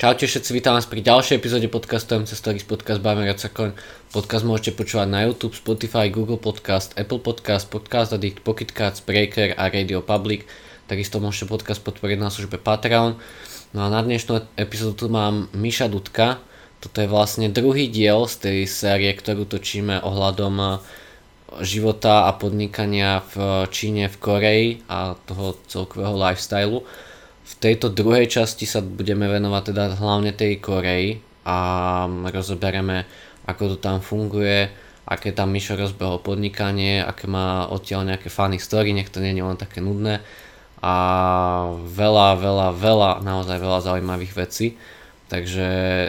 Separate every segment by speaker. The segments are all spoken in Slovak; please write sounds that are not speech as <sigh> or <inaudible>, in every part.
Speaker 1: Čaute všetci, vítam vás pri ďalšej epizóde podcastu MC Stories Podcast by Meraca Coin. Podcast môžete počúvať na YouTube, Spotify, Google Podcast, Apple Podcast, Podcast Addict, Pocket Cards, Breaker a Radio Public. Takisto môžete podcast podporiť na službe Patreon. No a na dnešnú epizódu tu mám Miša Dudka. Toto je vlastne druhý diel z tej série, ktorú točíme ohľadom eh, života a podnikania v Číne, v Koreji a toho celkového lifestylu. V tejto druhej časti sa budeme venovať teda hlavne tej Koreji a rozoberieme ako to tam funguje, aké tam Mišo rozbehol podnikanie, aké má odtiaľ nejaké funny story, nech to nie je len také nudné a veľa, veľa, veľa, naozaj veľa zaujímavých vecí. Takže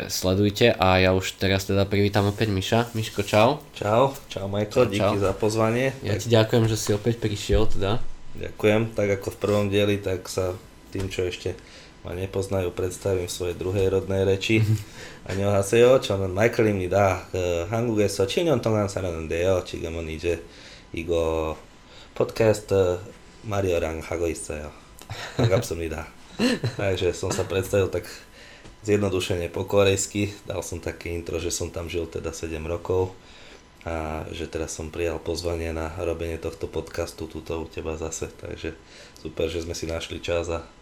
Speaker 1: sledujte a ja už teraz teda privítam opäť Miša. Miško, čau.
Speaker 2: Čau, čau čau, díky čau. za pozvanie.
Speaker 1: Ja tak... ti ďakujem, že si opäť prišiel teda.
Speaker 2: Ďakujem, tak ako v prvom dieli, tak sa tým, čo ešte ma nepoznajú, predstavím svoje druhej rodnej reči. 안녕하세요. 저는 마이클입니다. 그 한국에서 7년 동안 살았는데요. 지금은 이제 이거 팟캐스트 마리오랑 하고 있어요. 반갑습니다. Takže som sa predstavil tak zjednodušene po korejsky. Dal som také intro, že som tam žil teda 7 rokov a že teraz som prijal pozvanie na robenie tohto podcastu tuto u teba zase. Takže super, že sme si našli čas a Eh,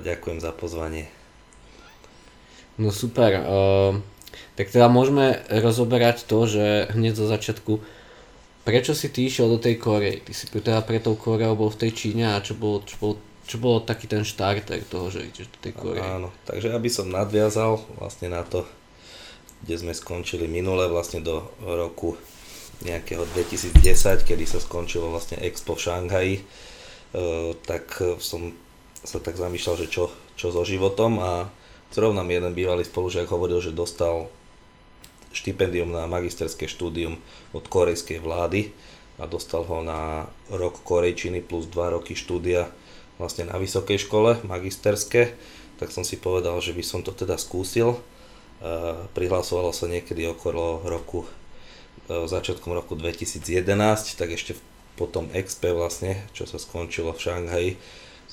Speaker 2: ďakujem za pozvanie.
Speaker 1: No super. Uh, tak teda môžeme rozoberať to, že hneď zo začiatku prečo si ty išiel do tej Korei? Ty si teda pre tou Koreou bol v tej Číne a čo bol, čo bol, čo bolo taký ten štarter toho, že ideš do tej Korei?
Speaker 2: Áno, takže aby som nadviazal vlastne na to, kde sme skončili minule, vlastne do roku nejakého 2010, kedy sa skončilo vlastne Expo v Šanghaji, uh, tak som sa tak zamýšľal, že čo, čo so životom a zrovna mi jeden bývalý spolužiak hovoril, že dostal štipendium na magisterské štúdium od korejskej vlády a dostal ho na rok korejčiny plus 2 roky štúdia vlastne na vysokej škole magisterské, tak som si povedal, že by som to teda skúsil. Prihlasovalo sa niekedy okolo roku, e, začiatkom roku 2011, tak ešte po tom expe vlastne, čo sa skončilo v Šanghaji,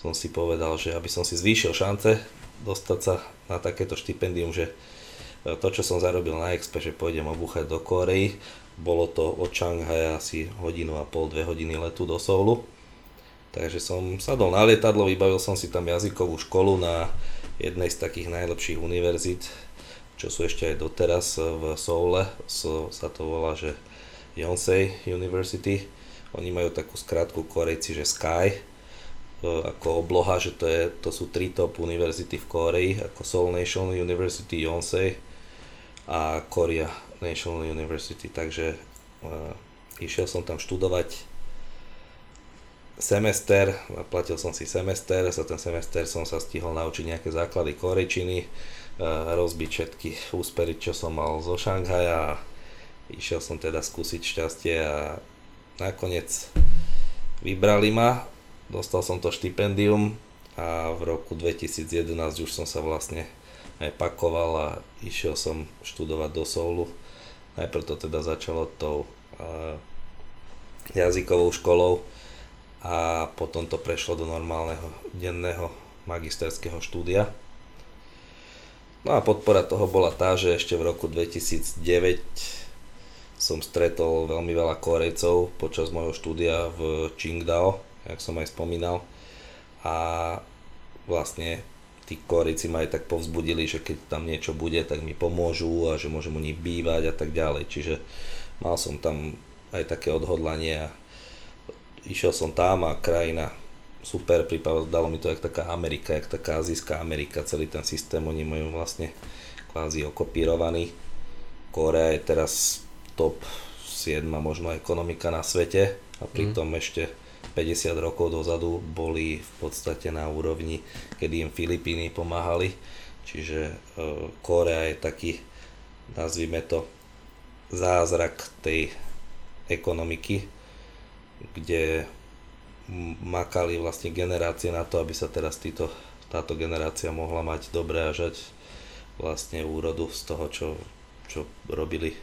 Speaker 2: som si povedal, že aby som si zvýšil šance dostať sa na takéto štipendium, že e, to, čo som zarobil na Expe, že pôjdem obúchať do Korei, bolo to od Šanghaja asi hodinu a pol, dve hodiny letu do Soulu. Takže som sadol na lietadlo, vybavil som si tam jazykovú školu na jednej z takých najlepších univerzít, čo sú ešte aj doteraz v Soule, so, sa to volá, že Yonsei University. Oni majú takú skratku Korejci, že Sky, ako obloha, že to, je, to sú tri top univerzity v Koreji, ako Seoul National University, Yonsei a Korea National University, takže uh, išiel som tam študovať semester, platil som si semester, za ten semester som sa stihol naučiť nejaké základy korejčiny, uh, rozbiť všetky úspery, čo som mal zo Šanghaja a išiel som teda skúsiť šťastie a nakoniec vybrali ma dostal som to štipendium a v roku 2011 už som sa vlastne aj pakoval a išiel som študovať do Soulu. Najprv to teda začalo tou uh, jazykovou školou a potom to prešlo do normálneho denného magisterského štúdia. No a podpora toho bola tá, že ešte v roku 2009 som stretol veľmi veľa Korejcov počas môjho štúdia v Qingdao, jak som aj spomínal. A vlastne tí korici ma aj tak povzbudili, že keď tam niečo bude, tak mi pomôžu a že môžem u nich bývať a tak ďalej. Čiže mal som tam aj také odhodlanie a išiel som tam a krajina super, dalo mi to jak taká Amerika, jak taká azijská Amerika, celý ten systém, oni majú vlastne kvázi okopírovaný. Korea je teraz top 7 možno ekonomika na svete a pritom mm. ešte 50 rokov dozadu boli v podstate na úrovni, kedy im Filipíny pomáhali. Čiže e, Korea je taký, nazvime to, zázrak tej ekonomiky, kde makali vlastne generácie na to, aby sa teraz títo, táto generácia mohla mať dobré a žať vlastne úrodu z toho, čo, čo robili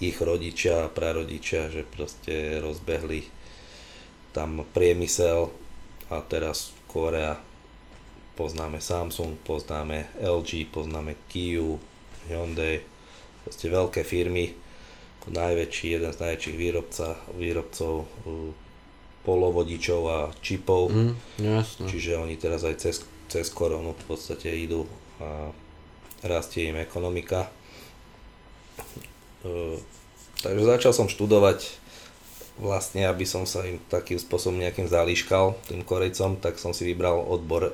Speaker 2: ich rodičia a prarodičia, že proste rozbehli tam priemysel a teraz Korea poznáme Samsung, poznáme LG, poznáme Kia, Hyundai, proste veľké firmy, najväčší, jeden z najväčších výrobca, výrobcov uh, polovodičov a čipov.
Speaker 1: Mm, jasne.
Speaker 2: Čiže oni teraz aj cez, cez koronu v podstate idú a rastie im ekonomika. Uh, takže začal som študovať vlastne, aby som sa im takým spôsobom nejakým zalíškal, tým Korejcom, tak som si vybral odbor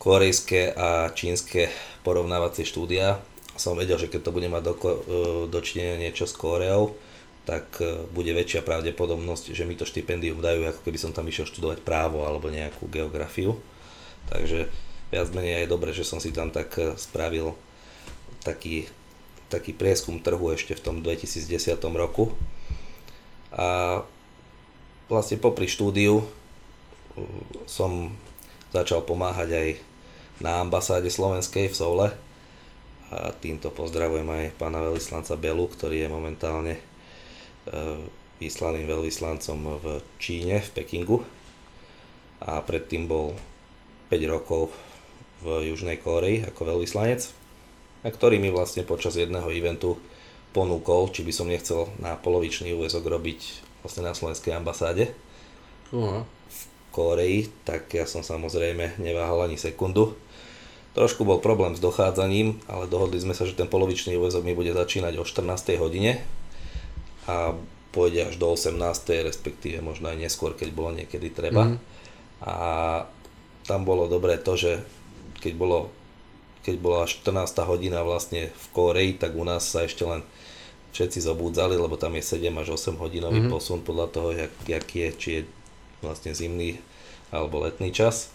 Speaker 2: korejské a čínske porovnávacie štúdia. Som vedel, že keď to bude mať do, e, niečo s Koreou, tak e, bude väčšia pravdepodobnosť, že mi to štipendium dajú, ako keby som tam išiel študovať právo alebo nejakú geografiu. Takže viac menej je dobre, že som si tam tak e, spravil taký, taký prieskum trhu ešte v tom 2010 roku a vlastne popri štúdiu uh, som začal pomáhať aj na ambasáde slovenskej v Soule a týmto pozdravujem aj pána veľvyslanca Belu, ktorý je momentálne uh, vyslaným veľvyslancom v Číne, v Pekingu. A predtým bol 5 rokov v Južnej Kóreji ako veľvyslanec a ktorý mi vlastne počas jedného eventu ponúkol, či by som nechcel na polovičný úvezok robiť vlastne na slovenskej ambasáde uh-huh. v Koreji, tak ja som samozrejme neváhal ani sekundu. Trošku bol problém s dochádzaním, ale dohodli sme sa, že ten polovičný úvezok mi bude začínať o 14. hodine a pôjde až do 18. respektíve možno aj neskôr, keď bolo niekedy treba. Mm. A tam bolo dobré to, že keď bolo keď bola 14. hodina vlastne v Koreji, tak u nás sa ešte len všetci zobúdzali, lebo tam je 7 až 8 hodinový mm-hmm. posun podľa toho, jak, jak je, či je vlastne zimný alebo letný čas.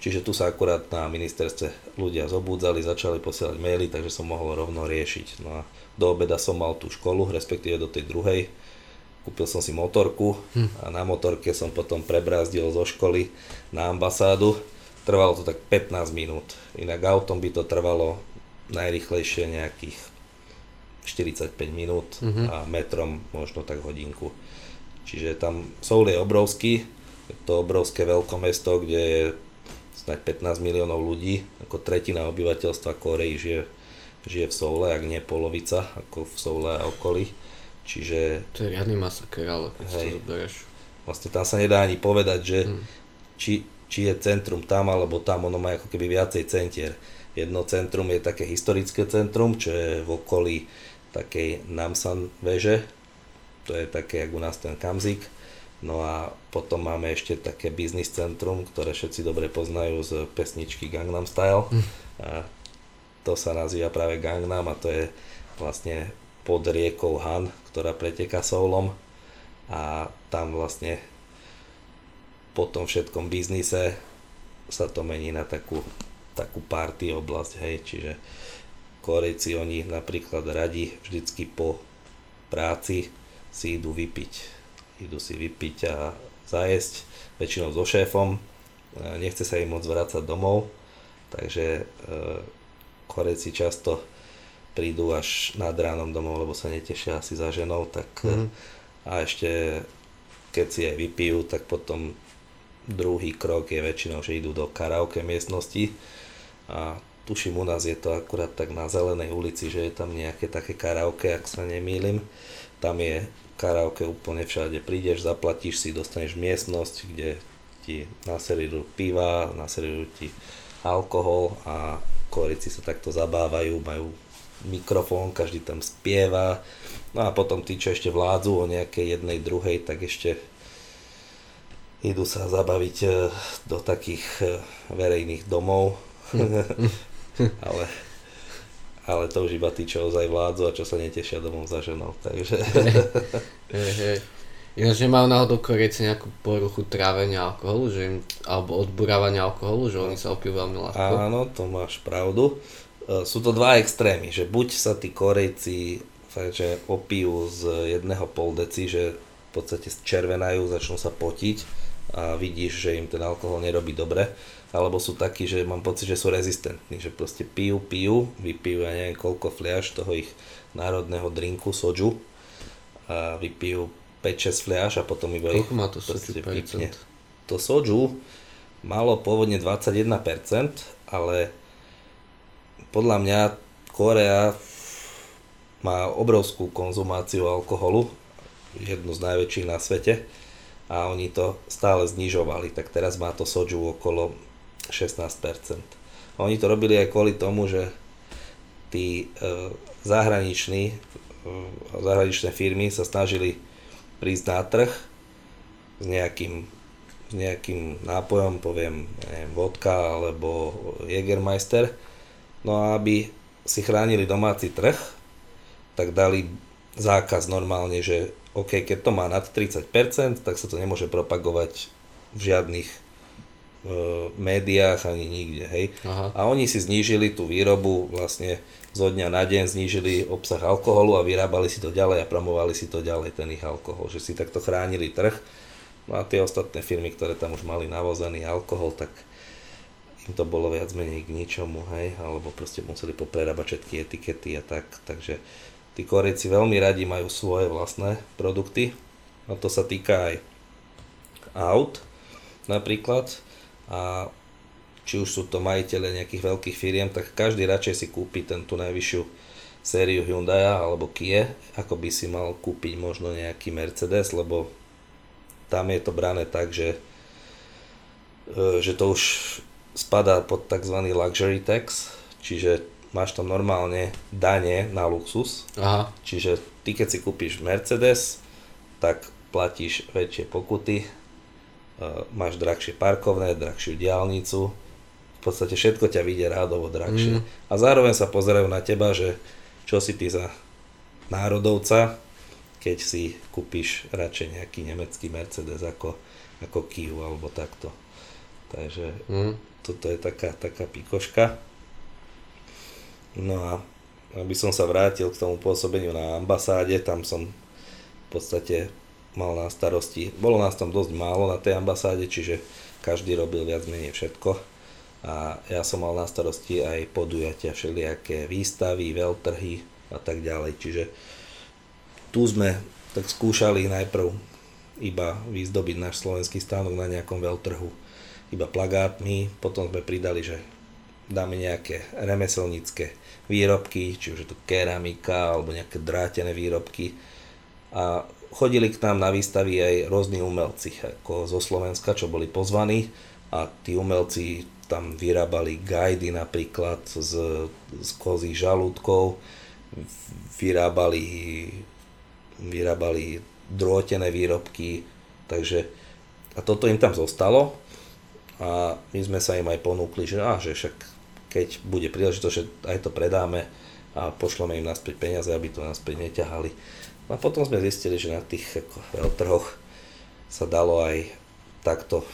Speaker 2: Čiže tu sa akurát na ministerstve ľudia zobúdzali, začali posielať maily, takže som mohol rovno riešiť. No a do obeda som mal tú školu, respektíve do tej druhej. Kúpil som si motorku hm. a na motorke som potom prebrázdil zo školy na ambasádu. Trvalo to tak 15 minút. Inak autom by to trvalo najrychlejšie nejakých 45 minút uh-huh. a metrom možno tak hodinku. Čiže tam Soul je obrovský, je to obrovské veľkomesto, kde je snáď 15 miliónov ľudí, ako tretina obyvateľstva Korei žije, žije v Soule, ak nie polovica, ako v Soule a okolí. Čiže...
Speaker 1: To je riadny masaker, ale keď hej, to
Speaker 2: Vlastne tam sa nedá ani povedať, že hmm. či, či je centrum tam alebo tam, ono má ako keby viacej centier. Jedno centrum je také historické centrum, čo je v okolí takej Namsan veže, to je také, jak u nás ten Kamzik. No a potom máme ešte také biznis centrum, ktoré všetci dobre poznajú z pesničky Gangnam Style. Hm. A to sa nazýva práve Gangnam a to je vlastne pod riekou Han, ktorá preteká Soulom. A tam vlastne po tom všetkom biznise sa to mení na takú, takú party oblasť, hej, čiže Korejci oni napríklad radi vždycky po práci si idú vypiť. Idú si vypiť a zajesť, väčšinou so šéfom. Nechce sa im moc vrácať domov, takže e, Korejci často prídu až nad ránom domov, lebo sa netešia asi za ženou, tak mm-hmm. a ešte keď si aj vypijú, tak potom druhý krok je väčšinou, že idú do karaoke miestnosti a tuším u nás je to akurát tak na Zelenej ulici, že je tam nejaké také karaoke, ak sa nemýlim. Tam je karaoke úplne všade. Prídeš, zaplatíš si, dostaneš miestnosť, kde ti naserujú piva, naserujú ti alkohol a korici sa takto zabávajú, majú mikrofón, každý tam spieva. No a potom tí, čo ešte vládzu o nejakej jednej, druhej, tak ešte idú sa zabaviť eh, do takých eh, verejných domov, <laughs> ale, ale to už iba tí, čo ozaj vládzu a čo sa netešia domov za ženou, takže... <laughs>
Speaker 1: Hey, hey. Ináč nemajú náhodou Korejci nejakú poruchu trávenia alkoholu, že im, alebo odburávania alkoholu, že oni sa opijú veľmi ľahko?
Speaker 2: Áno, to máš pravdu. E, sú to dva extrémy, že buď sa tí Korejci fakt, že opijú z jedného pol deci, že v podstate červenajú, začnú sa potiť a vidíš, že im ten alkohol nerobí dobre, alebo sú takí, že mám pocit, že sú rezistentní, že proste pijú, pijú, vypijú ja neviem koľko fliaž toho ich národného drinku, soju a vypijú 5-6 fliaž a potom iba
Speaker 1: Koľko má to soju
Speaker 2: To soju. Malo pôvodne 21%, ale podľa mňa Korea má obrovskú konzumáciu alkoholu, jednu z najväčších na svete a oni to stále znižovali, tak teraz má to soju okolo 16%. A oni to robili aj kvôli tomu, že tí e, zahraniční, e, zahraničné firmy sa snažili prísť na trh s nejakým, s nejakým nápojom, poviem, neviem, vodka alebo Jägermeister, no a aby si chránili domáci trh, tak dali zákaz normálne, že OK, keď to má nad 30%, tak sa to nemôže propagovať v žiadnych e, médiách ani nikde, hej. Aha. A oni si znížili tú výrobu vlastne zo dňa na deň znížili obsah alkoholu a vyrábali si to ďalej a promovali si to ďalej, ten ich alkohol, že si takto chránili trh. No a tie ostatné firmy, ktoré tam už mali navozený alkohol, tak im to bolo viac menej k ničomu, hej, alebo proste museli poprerábať všetky etikety a tak, takže tí Korejci veľmi radi majú svoje vlastné produkty a to sa týka aj aut napríklad a či už sú to majiteľe nejakých veľkých firiem, tak každý radšej si kúpi ten tú najvyššiu sériu Hyundai alebo Kia, ako by si mal kúpiť možno nejaký Mercedes, lebo tam je to brané tak, že, e, že to už spadá pod tzv. luxury tax, čiže máš tam normálne dane na luxus, Aha. čiže ty keď si kúpiš Mercedes, tak platíš väčšie pokuty, e, máš drahšie parkovné, drahšiu diálnicu, v podstate všetko ťa vyjde rádovo drahšie. Mm. A zároveň sa pozerajú na teba, že čo si ty za národovca, keď si kúpiš radšej nejaký nemecký Mercedes ako, ako Kia alebo takto. Takže mm. toto je taká, taká pikoška. No a aby som sa vrátil k tomu pôsobeniu na ambasáde, tam som v podstate mal na starosti, bolo nás tam dosť málo na tej ambasáde, čiže každý robil viac menej všetko a ja som mal na starosti aj podujatia, všelijaké výstavy, veľtrhy a tak ďalej. Čiže tu sme tak skúšali najprv iba vyzdobiť náš slovenský stánok na nejakom veľtrhu iba plagátmi, potom sme pridali, že dáme nejaké remeselnícke výrobky, či už je to keramika alebo nejaké drátené výrobky. A chodili k nám na výstavy aj rôzni umelci ako zo Slovenska, čo boli pozvaní. A tí umelci tam vyrábali gajdy napríklad z, z kozích žalúdkov, vyrábali, vyrábali drôtené výrobky, takže a toto im tam zostalo. A my sme sa im aj ponúkli, že, á, že však keď bude príležitosť, že aj to predáme a pošleme im naspäť peniaze, aby to naspäť neťahali. No a potom sme zistili, že na tých ako, trhoch sa dalo aj takto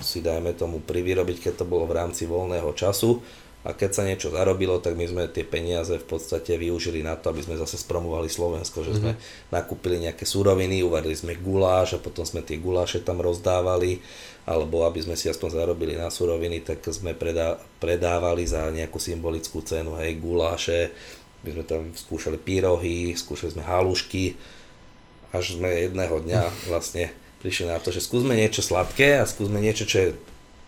Speaker 2: si dajme tomu privyrobiť, keď to bolo v rámci voľného času a keď sa niečo zarobilo, tak my sme tie peniaze v podstate využili na to, aby sme zase spromovali Slovensko, že mm-hmm. sme mhm. nakúpili nejaké súroviny, uvarili sme guláš a potom sme tie guláše tam rozdávali, alebo aby sme si aspoň zarobili na súroviny, tak sme predá, predávali za nejakú symbolickú cenu, hej, guláše, my sme tam skúšali pyrohy, skúšali sme halušky, až sme jedného dňa <laughs> vlastne prišli na to, že skúsme niečo sladké a skúsme niečo, čo je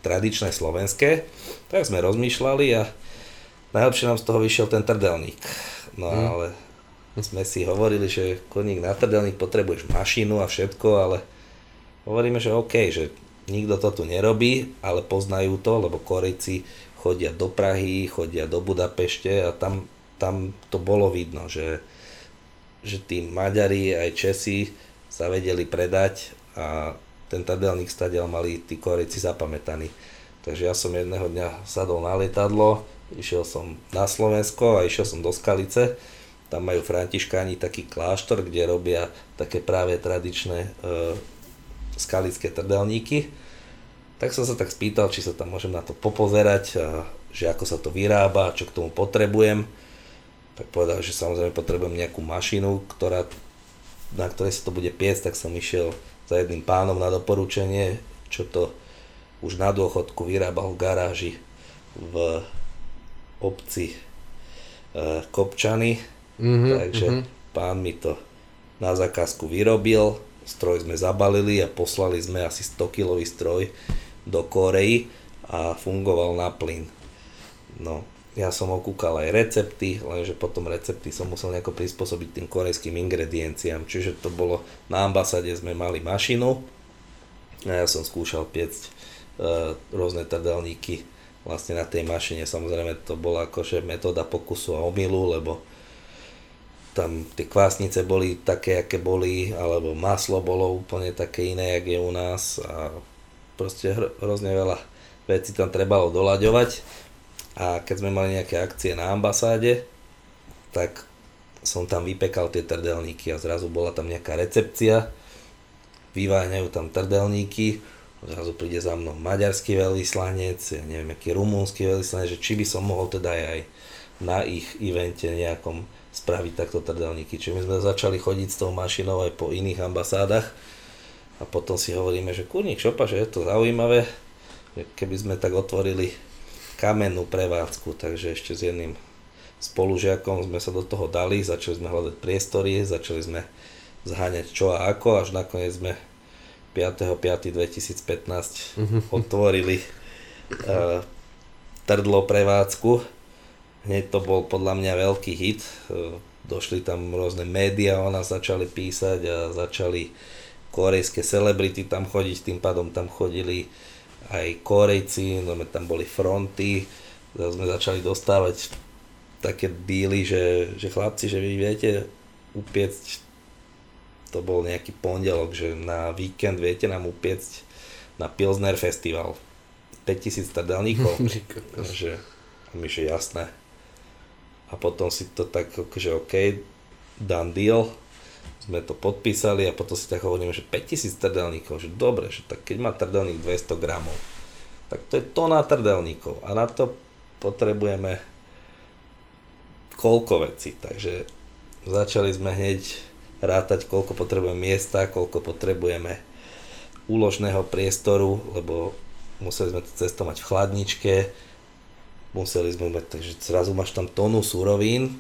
Speaker 2: tradičné slovenské. Tak sme rozmýšľali a najlepšie nám z toho vyšiel ten trdelník. No hmm. ale sme si hovorili, že koník na trdelník potrebuješ mašinu a všetko, ale hovoríme, že OK, že nikto to tu nerobí, ale poznajú to, lebo Korejci chodia do Prahy, chodia do Budapešte a tam, tam to bolo vidno, že, že tí Maďari aj Česi sa vedeli predať a ten tadelník stadiaľ mali tí Korejci zapamätaní. Takže ja som jedného dňa sadol na lietadlo, išiel som na Slovensko a išiel som do Skalice. Tam majú františkáni taký kláštor, kde robia také práve tradičné e, skalické trdelníky. Tak som sa tak spýtal, či sa tam môžem na to popozerať, a že ako sa to vyrába, čo k tomu potrebujem. Tak povedal, že samozrejme potrebujem nejakú mašinu, ktorá, na ktorej sa to bude piecť, tak som išiel za jedným pánom na doporučenie, čo to už na dôchodku vyrábal v garáži v obci e, Kopčany. Mm-hmm, Takže mm-hmm. pán mi to na zakázku vyrobil, stroj sme zabalili a poslali sme asi 100 kilový stroj do Korei a fungoval na plyn. No, ja som okúkal aj recepty, lenže potom recepty som musel nejako prispôsobiť tým korejským ingredienciám. Čiže to bolo, na ambasáde sme mali mašinu a ja som skúšal piecť e, rôzne trdelníky vlastne na tej mašine. Samozrejme to bola akože metóda pokusu a omylu, lebo tam tie kvásnice boli také, aké boli, alebo maslo bolo úplne také iné, jak je u nás a proste hrozne veľa veci tam trebalo doľaďovať. A keď sme mali nejaké akcie na ambasáde, tak som tam vypekal tie trdelníky a zrazu bola tam nejaká recepcia, vyváňajú tam trdelníky, zrazu príde za mnou maďarský veľvyslanec, ja neviem, aký rumúnsky veľvyslanec, že či by som mohol teda aj, aj na ich evente nejakom spraviť takto trdelníky. Čiže my sme začali chodiť s tou mašinou aj po iných ambasádach a potom si hovoríme, že kurník šopa, že je to zaujímavé, keby sme tak otvorili kamennú prevádzku, takže ešte s jedným spolužiakom sme sa do toho dali, začali sme hľadať priestory, začali sme zháňať čo a ako, až nakoniec sme 5.5.2015 mhm. otvorili uh, trdlo prevádzku. Hneď to bol podľa mňa veľký hit. Uh, došli tam rôzne médiá, o nás začali písať a začali korejské celebrity tam chodiť, tým pádom tam chodili aj Korejci, no tam boli fronty, sme začali dostávať také díly, že, že chlapci, že vy viete upiecť, to bol nejaký pondelok, že na víkend viete nám upiecť na Pilsner Festival 5000 trdelníkov, <laughs> že mi že jasné. A potom si to tak, že OK, done deal, sme to podpísali a potom si tak hovoríme, že 5000 trdelníkov, že dobre, že tak keď má trdelník 200 gramov, tak to je tona trdelníkov. A na to potrebujeme koľko vecí, takže začali sme hneď rátať, koľko potrebujeme miesta, koľko potrebujeme úložného priestoru, lebo museli sme to cestovať v chladničke, museli sme mať, takže zrazu máš tam tonu surovín,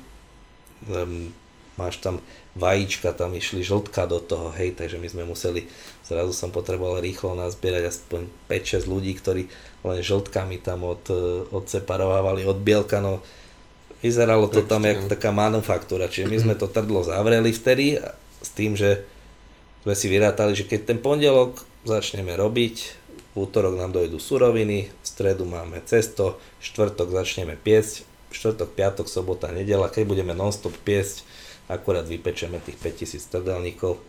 Speaker 2: máš tam vajíčka, tam išli žltka do toho, hej, takže my sme museli, zrazu som potreboval rýchlo nazbierať aspoň 5-6 ľudí, ktorí len žltkami tam od, e, odseparovávali od bielka, no vyzeralo to tam jak taká manufaktúra, čiže my sme to trdlo zavreli vtedy s tým, že sme si vyrátali, že keď ten pondelok začneme robiť, útorok nám dojdú suroviny, v stredu máme cesto, štvrtok začneme piesť, štvrtok, piatok, sobota, nedela, keď budeme non-stop piesť, akurát vypečeme tých 5000 trdelníkov.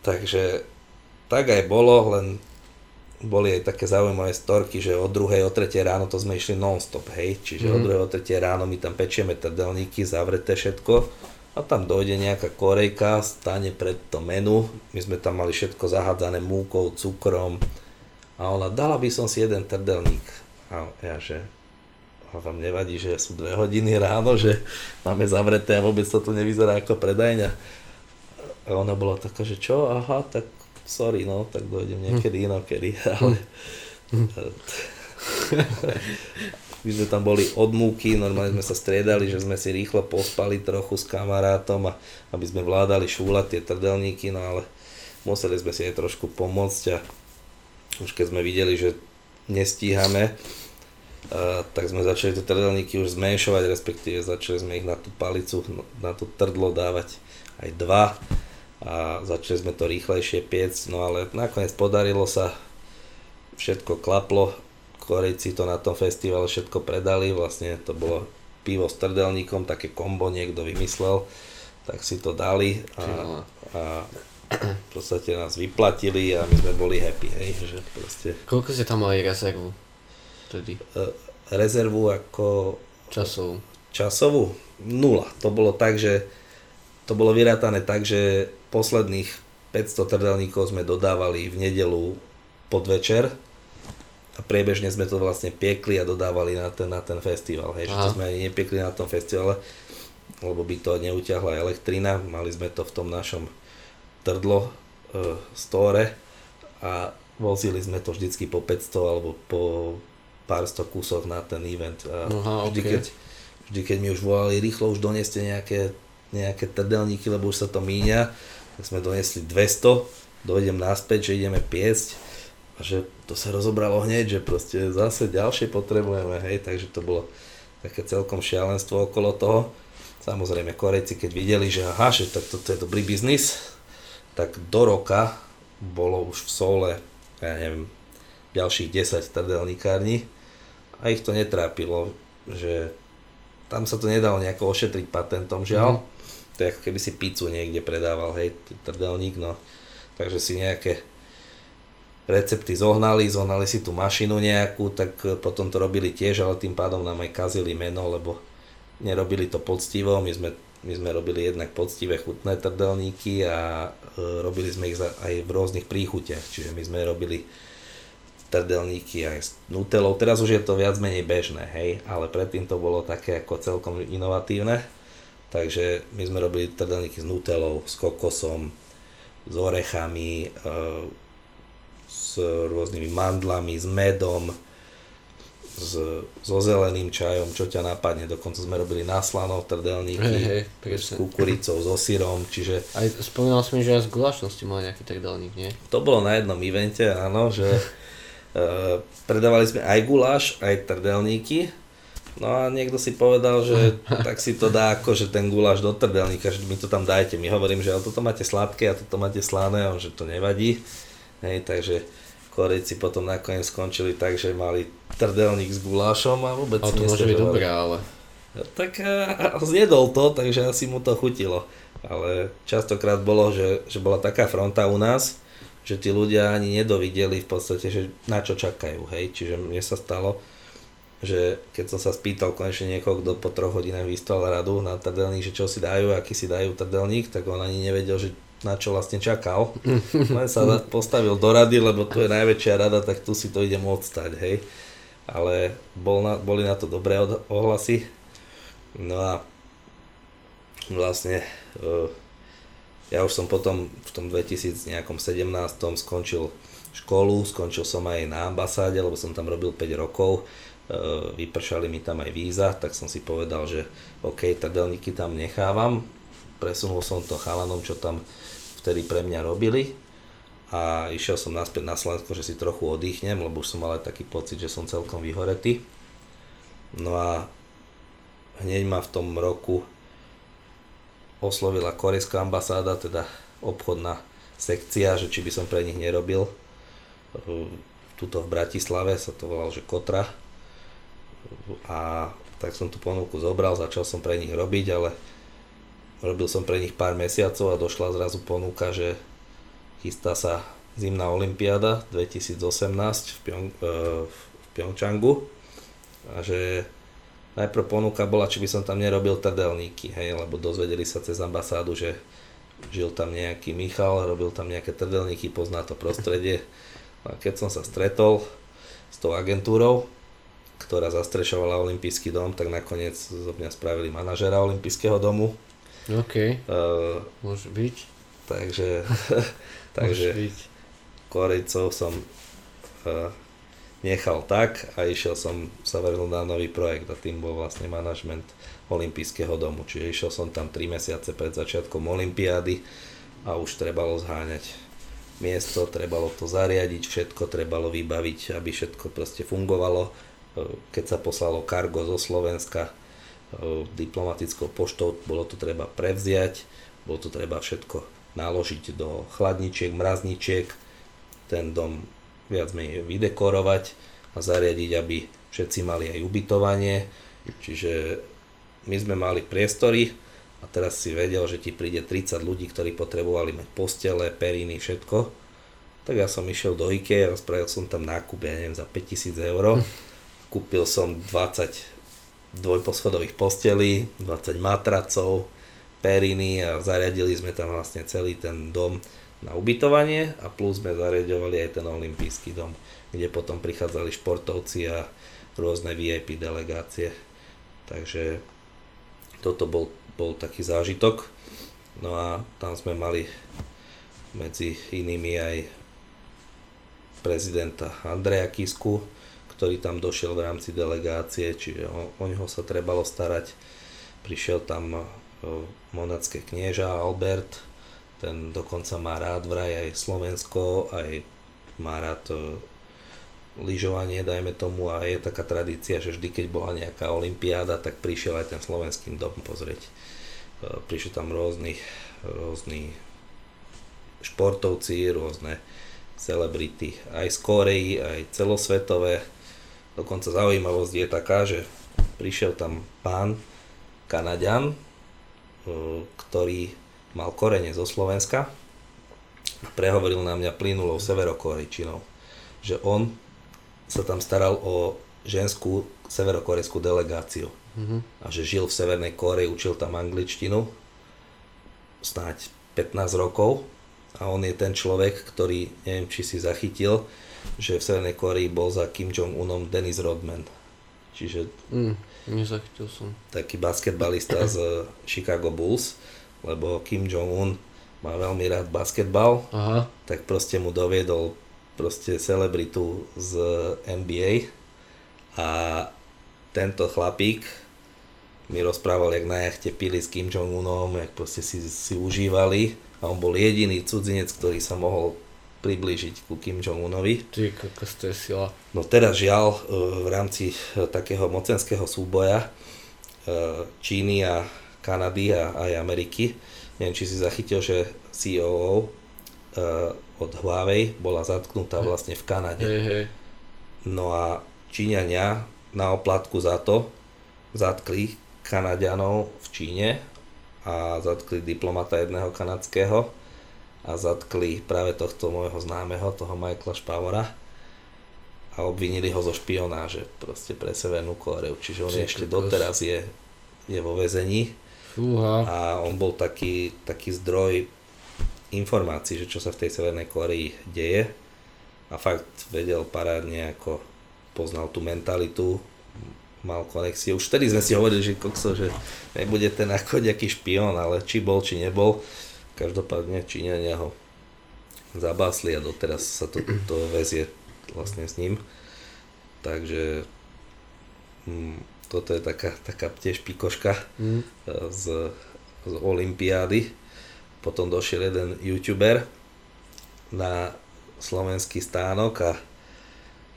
Speaker 2: Takže tak aj bolo, len boli aj také zaujímavé storky, že od 2. o 3. ráno to sme išli non-stop, hej, čiže mm. od 2. o 3. ráno my tam pečieme trdelníky, zavreté všetko a tam dojde nejaká korejka, stane pred to menu, my sme tam mali všetko zahádzané múkou, cukrom a ona, dala by som si jeden trdelník a ja, že a vám nevadí, že sú dve hodiny ráno, že máme zavreté a vôbec to tu nevyzerá ako predajňa. A ona bola taká, že čo, aha, tak sorry, no, tak dojdem niekedy hm. inokedy, <laughs> ale hm. <laughs> my sme tam boli od múky, normálne sme sa striedali, že sme si rýchlo pospali trochu s kamarátom a aby sme vládali šúľať tie trdelníky, no ale museli sme si aj trošku pomôcť a už keď sme videli, že nestíhame, tak sme začali tie trdelníky už zmenšovať, respektíve začali sme ich na tú palicu, na to trdlo dávať aj dva a začali sme to rýchlejšie piec, no ale nakoniec podarilo sa, všetko klaplo, Korejci to na tom festivale všetko predali, vlastne to bolo pivo s trdelníkom, také kombo niekto vymyslel, tak si to dali a, a v podstate nás vyplatili a my sme boli happy, hej, že proste...
Speaker 1: Koľko ste tam mali rezervu? vtedy?
Speaker 2: E, rezervu ako...
Speaker 1: Časovú.
Speaker 2: Časovú? Nula. To bolo tak, že to bolo vyrátané tak, že posledných 500 trdelníkov sme dodávali v nedelu podvečer a priebežne sme to vlastne piekli a dodávali na ten, na ten festival. Hej, že to sme ani nepiekli na tom festivale, lebo by to neutiahla elektrina. Mali sme to v tom našom trdlo e, store a vozili sme to vždycky po 500 alebo po pár sto kusov na ten event. A Aha, vždy, okay. keď, vždy, keď mi už volali rýchlo, už doneste nejaké, nejaké trdelníky, lebo už sa to míňa, tak sme donesli 200, dojdem naspäť, že ideme piesť a a že to sa rozobralo hneď, že proste zase ďalšie potrebujeme, hej, takže to bolo také celkom šialenstvo okolo toho. Samozrejme, Korejci, keď videli, že aha, že tak toto je dobrý biznis, tak do roka bolo už v Soule, ja neviem, ďalších 10 trdelníkární a ich to netrápilo, že tam sa to nedalo nejako ošetriť patentom, žiaľ. Mm. To je ako keby si pizzu niekde predával, hej, trdelník, no. Takže si nejaké recepty zohnali, zohnali si tú mašinu nejakú, tak potom to robili tiež, ale tým pádom nám aj kazili meno, lebo nerobili to poctivo, my sme, my sme robili jednak poctivé chutné trdelníky a e, robili sme ich aj v rôznych príchutiach, čiže my sme robili trdelníky aj s nutelou, teraz už je to viac menej bežné, hej, ale predtým to bolo také ako celkom inovatívne, takže my sme robili trdelníky s nutelou, s kokosom, s orechami, e, s rôznymi mandlami, s medom, s, so zeleným čajom, čo ťa napadne. Dokonca sme robili na slano trdelníky hey, hey, s kukuricou, so syrom, čiže...
Speaker 1: Aj spomínal som že aj s gulášom ste mali nejaký trdelník, nie?
Speaker 2: To bolo na jednom evente, áno, že uh, <laughs> predávali sme aj guláš, aj trdelníky. No a niekto si povedal, že <laughs> tak si to dá ako, že ten guláš do trdelníka, že mi to tam dajte. My hovorím, že ale toto máte sladké a toto máte slané, a že to nevadí. Hej, takže Korejci potom nakoniec skončili tak, že mali trdelník s gulášom a vôbec
Speaker 1: si to môže byť dobré, ale...
Speaker 2: Tak a, <laughs> a zjedol to, takže asi mu to chutilo. Ale častokrát bolo, že, že bola taká fronta u nás, že tí ľudia ani nedovideli v podstate, že na čo čakajú, hej. Čiže mne sa stalo, že keď som sa spýtal konečne niekoho, kto po troch hodinách vystal radu na trdelník, že čo si dajú, aký si dajú trdelník, tak on ani nevedel, že na čo vlastne čakal. Len sa postavil do rady, lebo tu je najväčšia rada, tak tu si to ide môcť stať, hej. Ale bol na, boli na to dobré ohlasy. No a vlastne uh, ja už som potom v tom 2017 skončil školu, skončil som aj na ambasáde, lebo som tam robil 5 rokov, uh, vypršali mi tam aj víza, tak som si povedal, že OK, tadelníky tam nechávam, presunul som to chalanom, čo tam vtedy pre mňa robili a išiel som naspäť na Slovensko, že si trochu oddychnem, lebo už som mal aj taký pocit, že som celkom vyhoretý. No a hneď ma v tom roku oslovila korejská ambasáda, teda obchodná sekcia, že či by som pre nich nerobil. Tuto v Bratislave sa to volalo, že Kotra. A tak som tú ponuku zobral, začal som pre nich robiť, ale Robil som pre nich pár mesiacov a došla zrazu ponuka, že chystá sa zimná olimpiáda 2018 v, Pyong, e, v Pyeongchangu a že najprv ponuka bola, či by som tam nerobil trdelníky, hej, lebo dozvedeli sa cez ambasádu, že žil tam nejaký Michal, robil tam nejaké trdelníky, pozná to prostredie. A keď som sa stretol s tou agentúrou, ktorá zastrešovala Olympijský dom, tak nakoniec zo mňa spravili manažera Olympijského domu
Speaker 1: OK. Uh, Môže byť.
Speaker 2: Takže, <laughs> takže byť. Korejcov som uh, nechal tak a išiel som sa vrhnul na nový projekt a tým bol vlastne manažment Olympijského domu. Čiže išiel som tam 3 mesiace pred začiatkom Olympiády a už trebalo zháňať miesto, trebalo to zariadiť, všetko trebalo vybaviť, aby všetko proste fungovalo. Keď sa poslalo kargo zo Slovenska, diplomatickou poštou, bolo to treba prevziať, bolo to treba všetko naložiť do chladničiek, mrazničiek, ten dom viac menej vydekorovať a zariadiť, aby všetci mali aj ubytovanie. Čiže my sme mali priestory a teraz si vedel, že ti príde 30 ľudí, ktorí potrebovali mať postele, periny, všetko. Tak ja som išiel do IKEA spravil som tam nákup, ja neviem, za 5000 eur. Kúpil som 20 dvojposchodových postelí, 20 matracov, periny a zariadili sme tam vlastne celý ten dom na ubytovanie a plus sme zariadovali aj ten olimpijský dom, kde potom prichádzali športovci a rôzne VIP delegácie. Takže toto bol, bol taký zážitok. No a tam sme mali medzi inými aj prezidenta Andreja Kisku, ktorý tam došiel v rámci delegácie, čiže o, o neho sa trebalo starať. Prišiel tam e, monacké knieža Albert, ten dokonca má rád vraj aj Slovensko, aj má rád e, lyžovanie, dajme tomu, a je taká tradícia, že vždy, keď bola nejaká olimpiáda, tak prišiel aj ten slovenský dom pozrieť. E, prišli tam rôzni, rôzni športovci, rôzne celebrity, aj z Koreji, aj celosvetové. Dokonca zaujímavosť je taká, že prišiel tam pán Kanaďan, e, ktorý mal korene zo Slovenska a prehovoril na mňa plynulou severokorejčinou, že on sa tam staral o ženskú severokorejskú delegáciu mm-hmm. a že žil v Severnej Koreji, učil tam angličtinu snáď 15 rokov a on je ten človek, ktorý, neviem či si zachytil, že v Severnej Koreji bol za Kim Jong-unom Dennis Rodman. Čiže
Speaker 1: mm, nezachytil som.
Speaker 2: taký basketbalista z <clears throat> Chicago Bulls, lebo Kim Jong-un má veľmi rád basketbal, Aha. tak proste mu doviedol proste celebritu z NBA a tento chlapík mi rozprával, jak na jachte pili s Kim Jong-unom, jak proste si, si užívali a on bol jediný cudzinec, ktorý sa mohol priblížiť ku Kim Jong-unovi.
Speaker 1: Ty, kokos, to je sila.
Speaker 2: No teraz žiaľ, e, v rámci e, takého mocenského súboja e, Číny a Kanady a aj Ameriky, neviem, či si zachytil, že CEO od Huawei bola zatknutá vlastne v Kanade.
Speaker 1: Hej, hej.
Speaker 2: No a Číňania na oplatku za to zatkli Kanadianov v Číne a zatkli diplomata jedného kanadského a zatkli práve tohto môjho známeho, toho Michaela Špavora a obvinili ho zo špionáže proste pre Severnú Kóreu. Čiže on ešte doteraz je, je vo väzení
Speaker 1: Fúha.
Speaker 2: a on bol taký, taký zdroj informácií, že čo sa v tej Severnej Koreji deje a fakt vedel parádne ako poznal tú mentalitu, mal konexie. Už vtedy sme si hovorili, že kokso, že nebude ten ako nejaký špion, ale či bol, či nebol, každopádne Číňania ho zabásli a doteraz sa to, to väzie vlastne s ním. Takže hm, toto je taká, taká tiež pikoška mm. z, z Olympiády potom došiel jeden youtuber na slovenský stánok a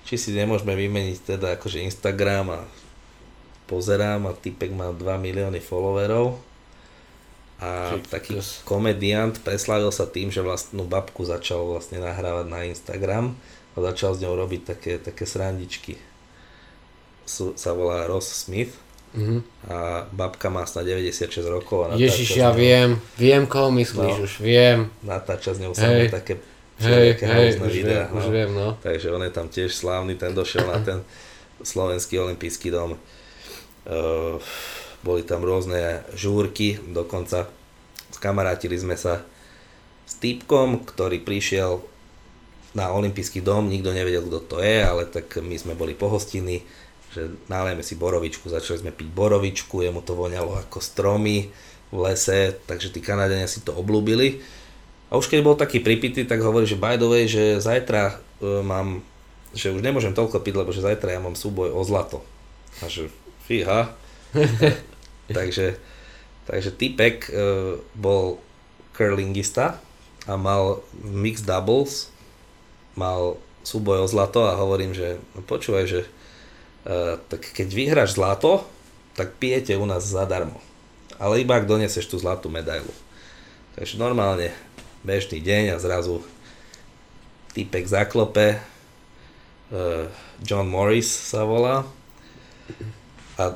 Speaker 2: či si nemôžeme vymeniť teda akože Instagram a pozerám a typek má 2 milióny followerov a Čiže taký komediant preslavil sa tým, že vlastnú babku začal vlastne nahrávať na Instagram a začal s ňou robiť také, také srandičky. Sú, sa volá Ross Smith Mm-hmm. A babka má snad 96 rokov. A
Speaker 1: Ježiš, ja viem, viem koho myslíš, no, už viem.
Speaker 2: Natáča s ňou samé také hej, hej, už
Speaker 1: videá. Viem, no. už viem, no.
Speaker 2: Takže on je tam tiež slávny, ten došiel na ten <clears throat> slovenský olimpijský dom. Uh, boli tam rôzne žúrky, dokonca skamarátili sme sa s týpkom, ktorý prišiel na olimpijský dom, nikto nevedel, kto to je, ale tak my sme boli pohostiny že nalejeme si borovičku, začali sme piť borovičku, jemu to voňalo ako stromy v lese, takže tí Kanadania si to oblúbili. A už keď bol taký pripitý, tak hovorí, že by the way, že zajtra uh, mám, že už nemôžem toľko piť, lebo že zajtra ja mám súboj o zlato. A že fíha. <laughs> <laughs> takže, takže typek uh, bol curlingista a mal mixed doubles, mal súboj o zlato a hovorím, že no počúvaj, že Eh, tak keď vyhráš zlato, tak pijete u nás zadarmo. Ale iba ak doneseš tú zlatú medailu. Takže normálne bežný deň a zrazu typek zaklope, uh, John Morris sa volá a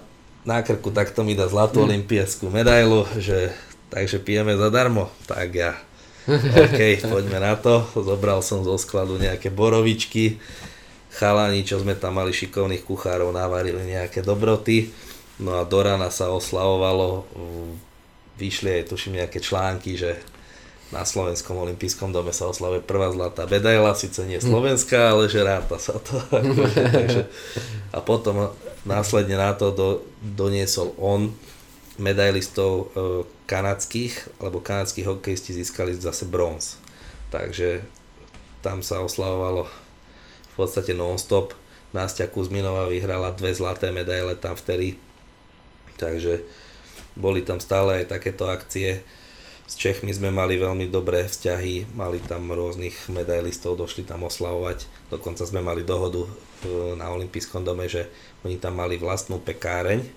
Speaker 2: na krku takto mi dá zlatú mm. olimpiaskú medailu, že takže pijeme zadarmo. Tak ja, OK, <laughs> poďme na to. Zobral som zo skladu nejaké borovičky, chalani, čo sme tam mali šikovných kuchárov, navarili nejaké dobroty. No a do rana sa oslavovalo, vyšli aj tuším nejaké články, že na Slovenskom olympijskom dome sa oslavuje prvá zlatá medaila, síce nie slovenská, ale že ráta sa to. <laughs> Takže, a potom následne na to do, doniesol on medailistov e, kanadských, lebo kanadskí hokejisti získali zase bronz. Takže tam sa oslavovalo v podstate non-stop. Nástia Kuzminová vyhrala dve zlaté medaile tam vtedy, takže boli tam stále aj takéto akcie. S Čechmi sme mali veľmi dobré vzťahy, mali tam rôznych medailistov, došli tam oslavovať. Dokonca sme mali dohodu e, na Olympijskom dome, že oni tam mali vlastnú pekáreň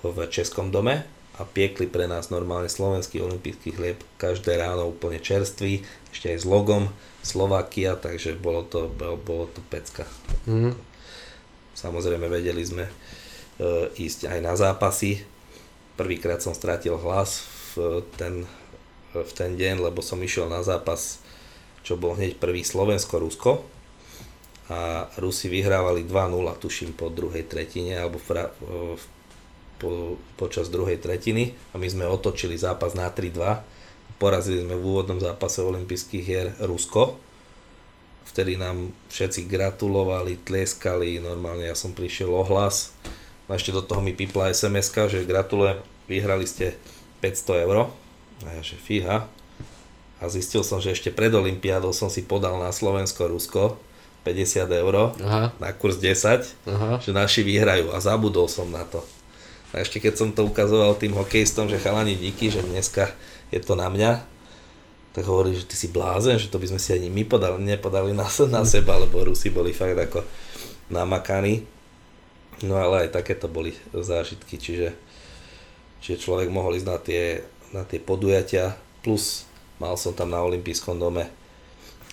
Speaker 2: v Českom dome a piekli pre nás normálne slovenský olimpijský chlieb každé ráno úplne čerstvý, ešte aj s logom Slovakia, takže bolo to, bolo to pecka. Mm. Samozrejme vedeli sme e, ísť aj na zápasy. Prvýkrát som strátil hlas v ten v ten deň, lebo som išiel na zápas, čo bol hneď prvý Slovensko-Rusko a Rusi vyhrávali 2-0, tuším, po druhej tretine alebo fra, po, počas druhej tretiny a my sme otočili zápas na 3-2. Porazili sme v úvodnom zápase olympijských hier Rusko. Vtedy nám všetci gratulovali, tlieskali, normálne ja som prišiel ohlas. A ešte do toho mi pipla sms že gratulujem, vyhrali ste 500 eur a ja, že fíha. A zistil som, že ešte pred Olympiádou som si podal na Slovensko-Rusko 50 eur Aha. na kurz 10, Aha. že naši vyhrajú a zabudol som na to. A ešte keď som to ukazoval tým hokejistom, že chalani díky, že dneska je to na mňa, tak hovorí, že ty si blázen, že to by sme si ani my podali, nepodali na, na seba, lebo Rusi boli fakt ako namakaní. No ale aj takéto boli zážitky, čiže, čiže človek mohol ísť na tie na tie podujatia, plus mal som tam na olympijskom dome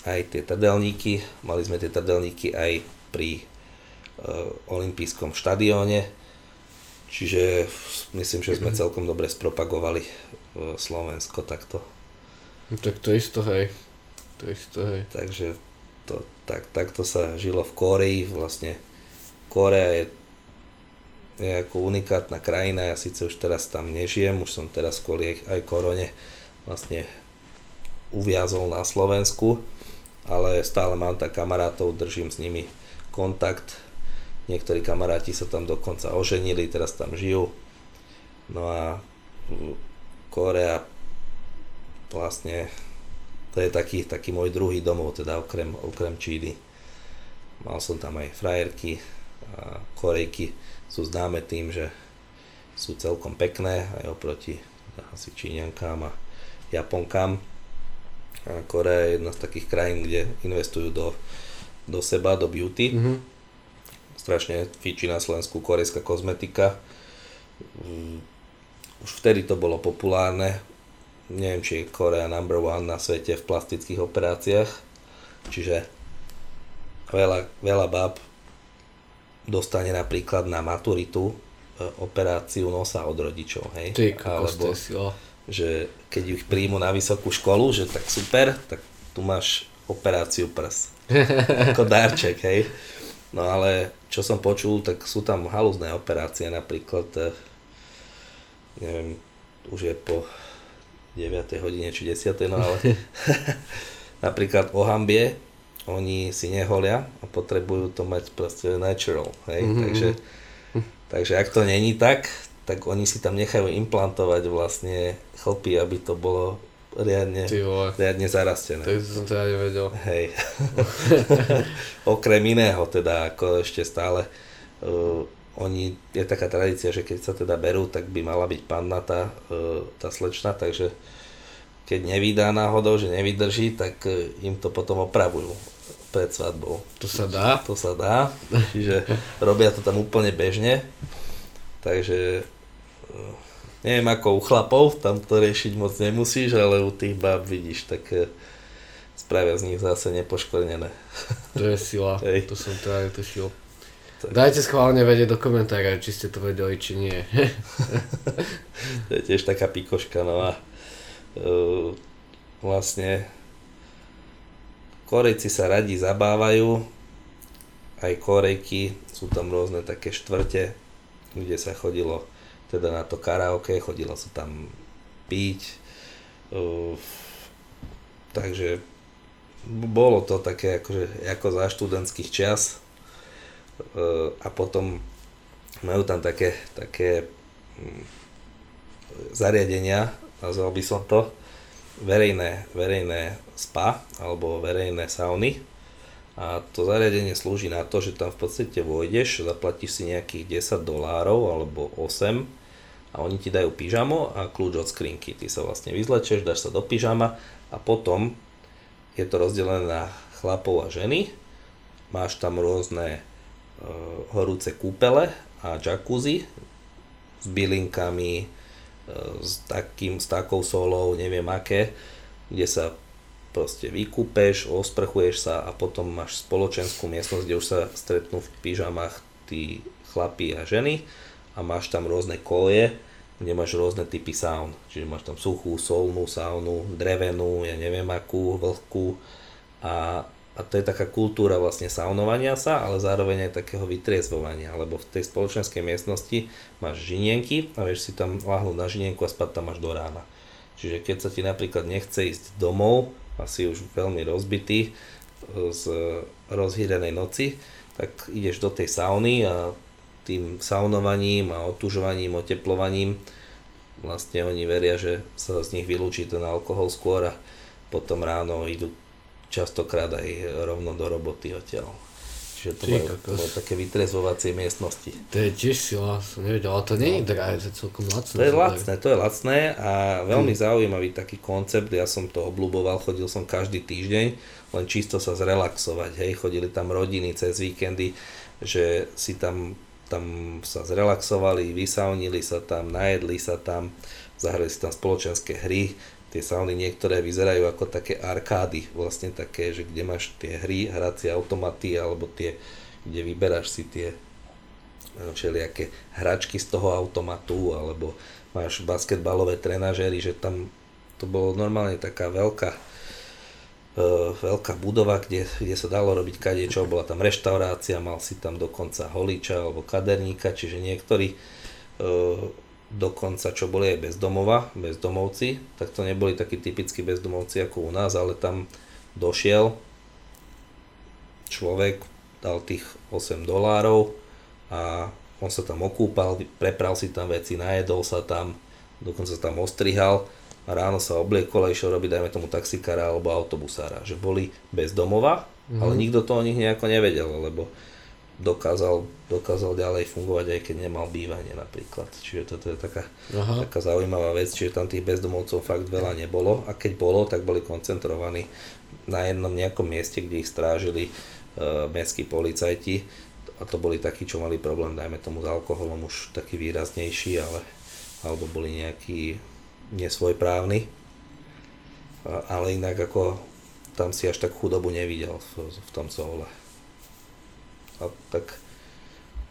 Speaker 2: aj tie trdelníky, mali sme tie trdelníky aj pri uh, olympijskom štadióne, čiže myslím, že sme celkom dobre spropagovali uh, Slovensko takto.
Speaker 1: No, tak to isto, hej. To isto, hej.
Speaker 2: Takže to, tak, takto sa žilo v Kóreji, vlastne Kórea je je ako unikátna krajina, ja síce už teraz tam nežijem, už som teraz kvôli aj korone vlastne uviazol na Slovensku, ale stále mám tak kamarátov, držím s nimi kontakt. Niektorí kamaráti sa tam dokonca oženili, teraz tam žijú. No a Korea vlastne to je taký, taký môj druhý domov, teda okrem, okrem Číny. Mal som tam aj frajerky a Korejky sú známe tým, že sú celkom pekné aj oproti asi Číňankám a Japonkám. Korea je jedna z takých krajín, kde investujú do, do seba, do beauty. Mm-hmm. Strašne fíči na Slovensku korejská kozmetika. Mm, už vtedy to bolo populárne. Neviem, či je Korea number one na svete v plastických operáciách. Čiže veľa, veľa bab dostane napríklad na maturitu e, operáciu nosa od rodičov, hej?
Speaker 1: Ty, Alebo,
Speaker 2: že keď ich príjmu na vysokú školu, že tak super, tak tu máš operáciu prs. <laughs> Ako darček, hej? No ale čo som počul, tak sú tam halúzne operácie, napríklad e, neviem, už je po 9. hodine či 10. no ale <laughs> <laughs> napríklad o hambie oni si neholia a potrebujú to mať proste natural, hej, mm-hmm. takže, takže ak to není tak, tak oni si tam nechajú implantovať vlastne chlpy, aby to bolo riadne, riadne zarastené.
Speaker 1: To som teda nevedel.
Speaker 2: Hej. <laughs> Okrem iného teda, ako ešte stále uh, oni, je taká tradícia, že keď sa teda berú, tak by mala byť panna tá, uh, tá slečna, takže keď nevydá náhodou, že nevydrží, tak uh, im to potom opravujú pred svadbou.
Speaker 1: To sa dá?
Speaker 2: To sa dá, čiže robia to tam úplne bežne. Takže eh, neviem ako u chlapov, tam to riešiť moc nemusíš, ale u tých báb vidíš, tak spravia z nich zase nepoškvrnené.
Speaker 1: To je sila, <laughs> Hej. to som teda netušil. Tak. Dajte schválne vedieť do komentára, či ste to vedeli, či nie. <laughs>
Speaker 2: to je tiež taká pikoška, no a uh, vlastne Korejci sa radi zabávajú, aj Korejky, sú tam rôzne také štvrte, kde sa chodilo teda na to karaoke, chodilo sa tam piť, uh, takže bolo to také akože, ako za študentských čas uh, a potom majú tam také, také um, zariadenia, nazval by som to, verejné, verejné spa alebo verejné sauny a to zariadenie slúži na to, že tam v podstate vojdeš, zaplatíš si nejakých 10 dolárov alebo 8 a oni ti dajú pyžamo a kľúč od skrinky. Ty sa vlastne vyzlečeš, dáš sa do pyžama a potom je to rozdelené na chlapov a ženy. Máš tam rôzne e, horúce kúpele a jacuzzi s bylinkami, e, s, takým, s takou solou, neviem aké, kde sa proste vykúpeš, osprchuješ sa a potom máš spoločenskú miestnosť, kde už sa stretnú v pyžamách tí chlapí a ženy a máš tam rôzne koje, kde máš rôzne typy saun. Čiže máš tam suchú, solnú saunu, drevenú, ja neviem akú, vlhkú a, a to je taká kultúra vlastne saunovania sa, ale zároveň aj takého vytriezvovania, lebo v tej spoločenskej miestnosti máš žinienky a vieš si tam láhnuť na žinienku a spať tam až do rána. Čiže keď sa ti napríklad nechce ísť domov, asi už veľmi rozbitý e, z rozhýrenej noci, tak ideš do tej sauny a tým saunovaním a otužovaním, oteplovaním vlastne oni veria, že sa z nich vylúči ten alkohol skôr a potom ráno idú častokrát aj rovno do roboty odtiaľ. Čiže to to bolo také vytrezovacie miestnosti.
Speaker 1: To je tiež sila, som nevedel, ale to nie je drahé, to je celkom lacné.
Speaker 2: To je lacné, to je lacné a veľmi hmm. zaujímavý taký koncept, ja som to obľúboval, chodil som každý týždeň, len čisto sa zrelaxovať, hej, chodili tam rodiny cez víkendy, že si tam, tam sa zrelaxovali, vysaunili sa tam, najedli sa tam, zahrali si tam spoločenské hry, tie sauny niektoré vyzerajú ako také arkády, vlastne také, že kde máš tie hry, hracie automaty, alebo tie, kde vyberáš si tie všelijaké hračky z toho automatu, alebo máš basketbalové trenažery, že tam to bolo normálne taká veľká uh, veľká budova, kde, kde sa dalo robiť kadečo, bola tam reštaurácia, mal si tam dokonca holiča alebo kaderníka, čiže niektorí uh, dokonca čo boli aj bezdomova, bezdomovci, tak to neboli takí typickí bezdomovci ako u nás, ale tam došiel človek, dal tých 8 dolárov a on sa tam okúpal, prepral si tam veci, najedol sa tam, dokonca sa tam ostrihal a ráno sa obliekol a išiel robiť, dajme tomu, taxikára alebo autobusára. Že boli bez domova, mm. ale nikto to o nich nejako nevedel, lebo dokázal, dokázal ďalej fungovať, aj keď nemal bývanie napríklad. Čiže toto je taká, taká zaujímavá vec, čiže tam tých bezdomovcov fakt veľa nebolo a keď bolo, tak boli koncentrovaní na jednom nejakom mieste, kde ich strážili uh, mestskí policajti a to boli takí, čo mali problém, dajme tomu s alkoholom už taký výraznejší, ale alebo boli nejakí nesvojprávni. Ale inak ako tam si až tak chudobu nevidel v, v tom Soule. A tak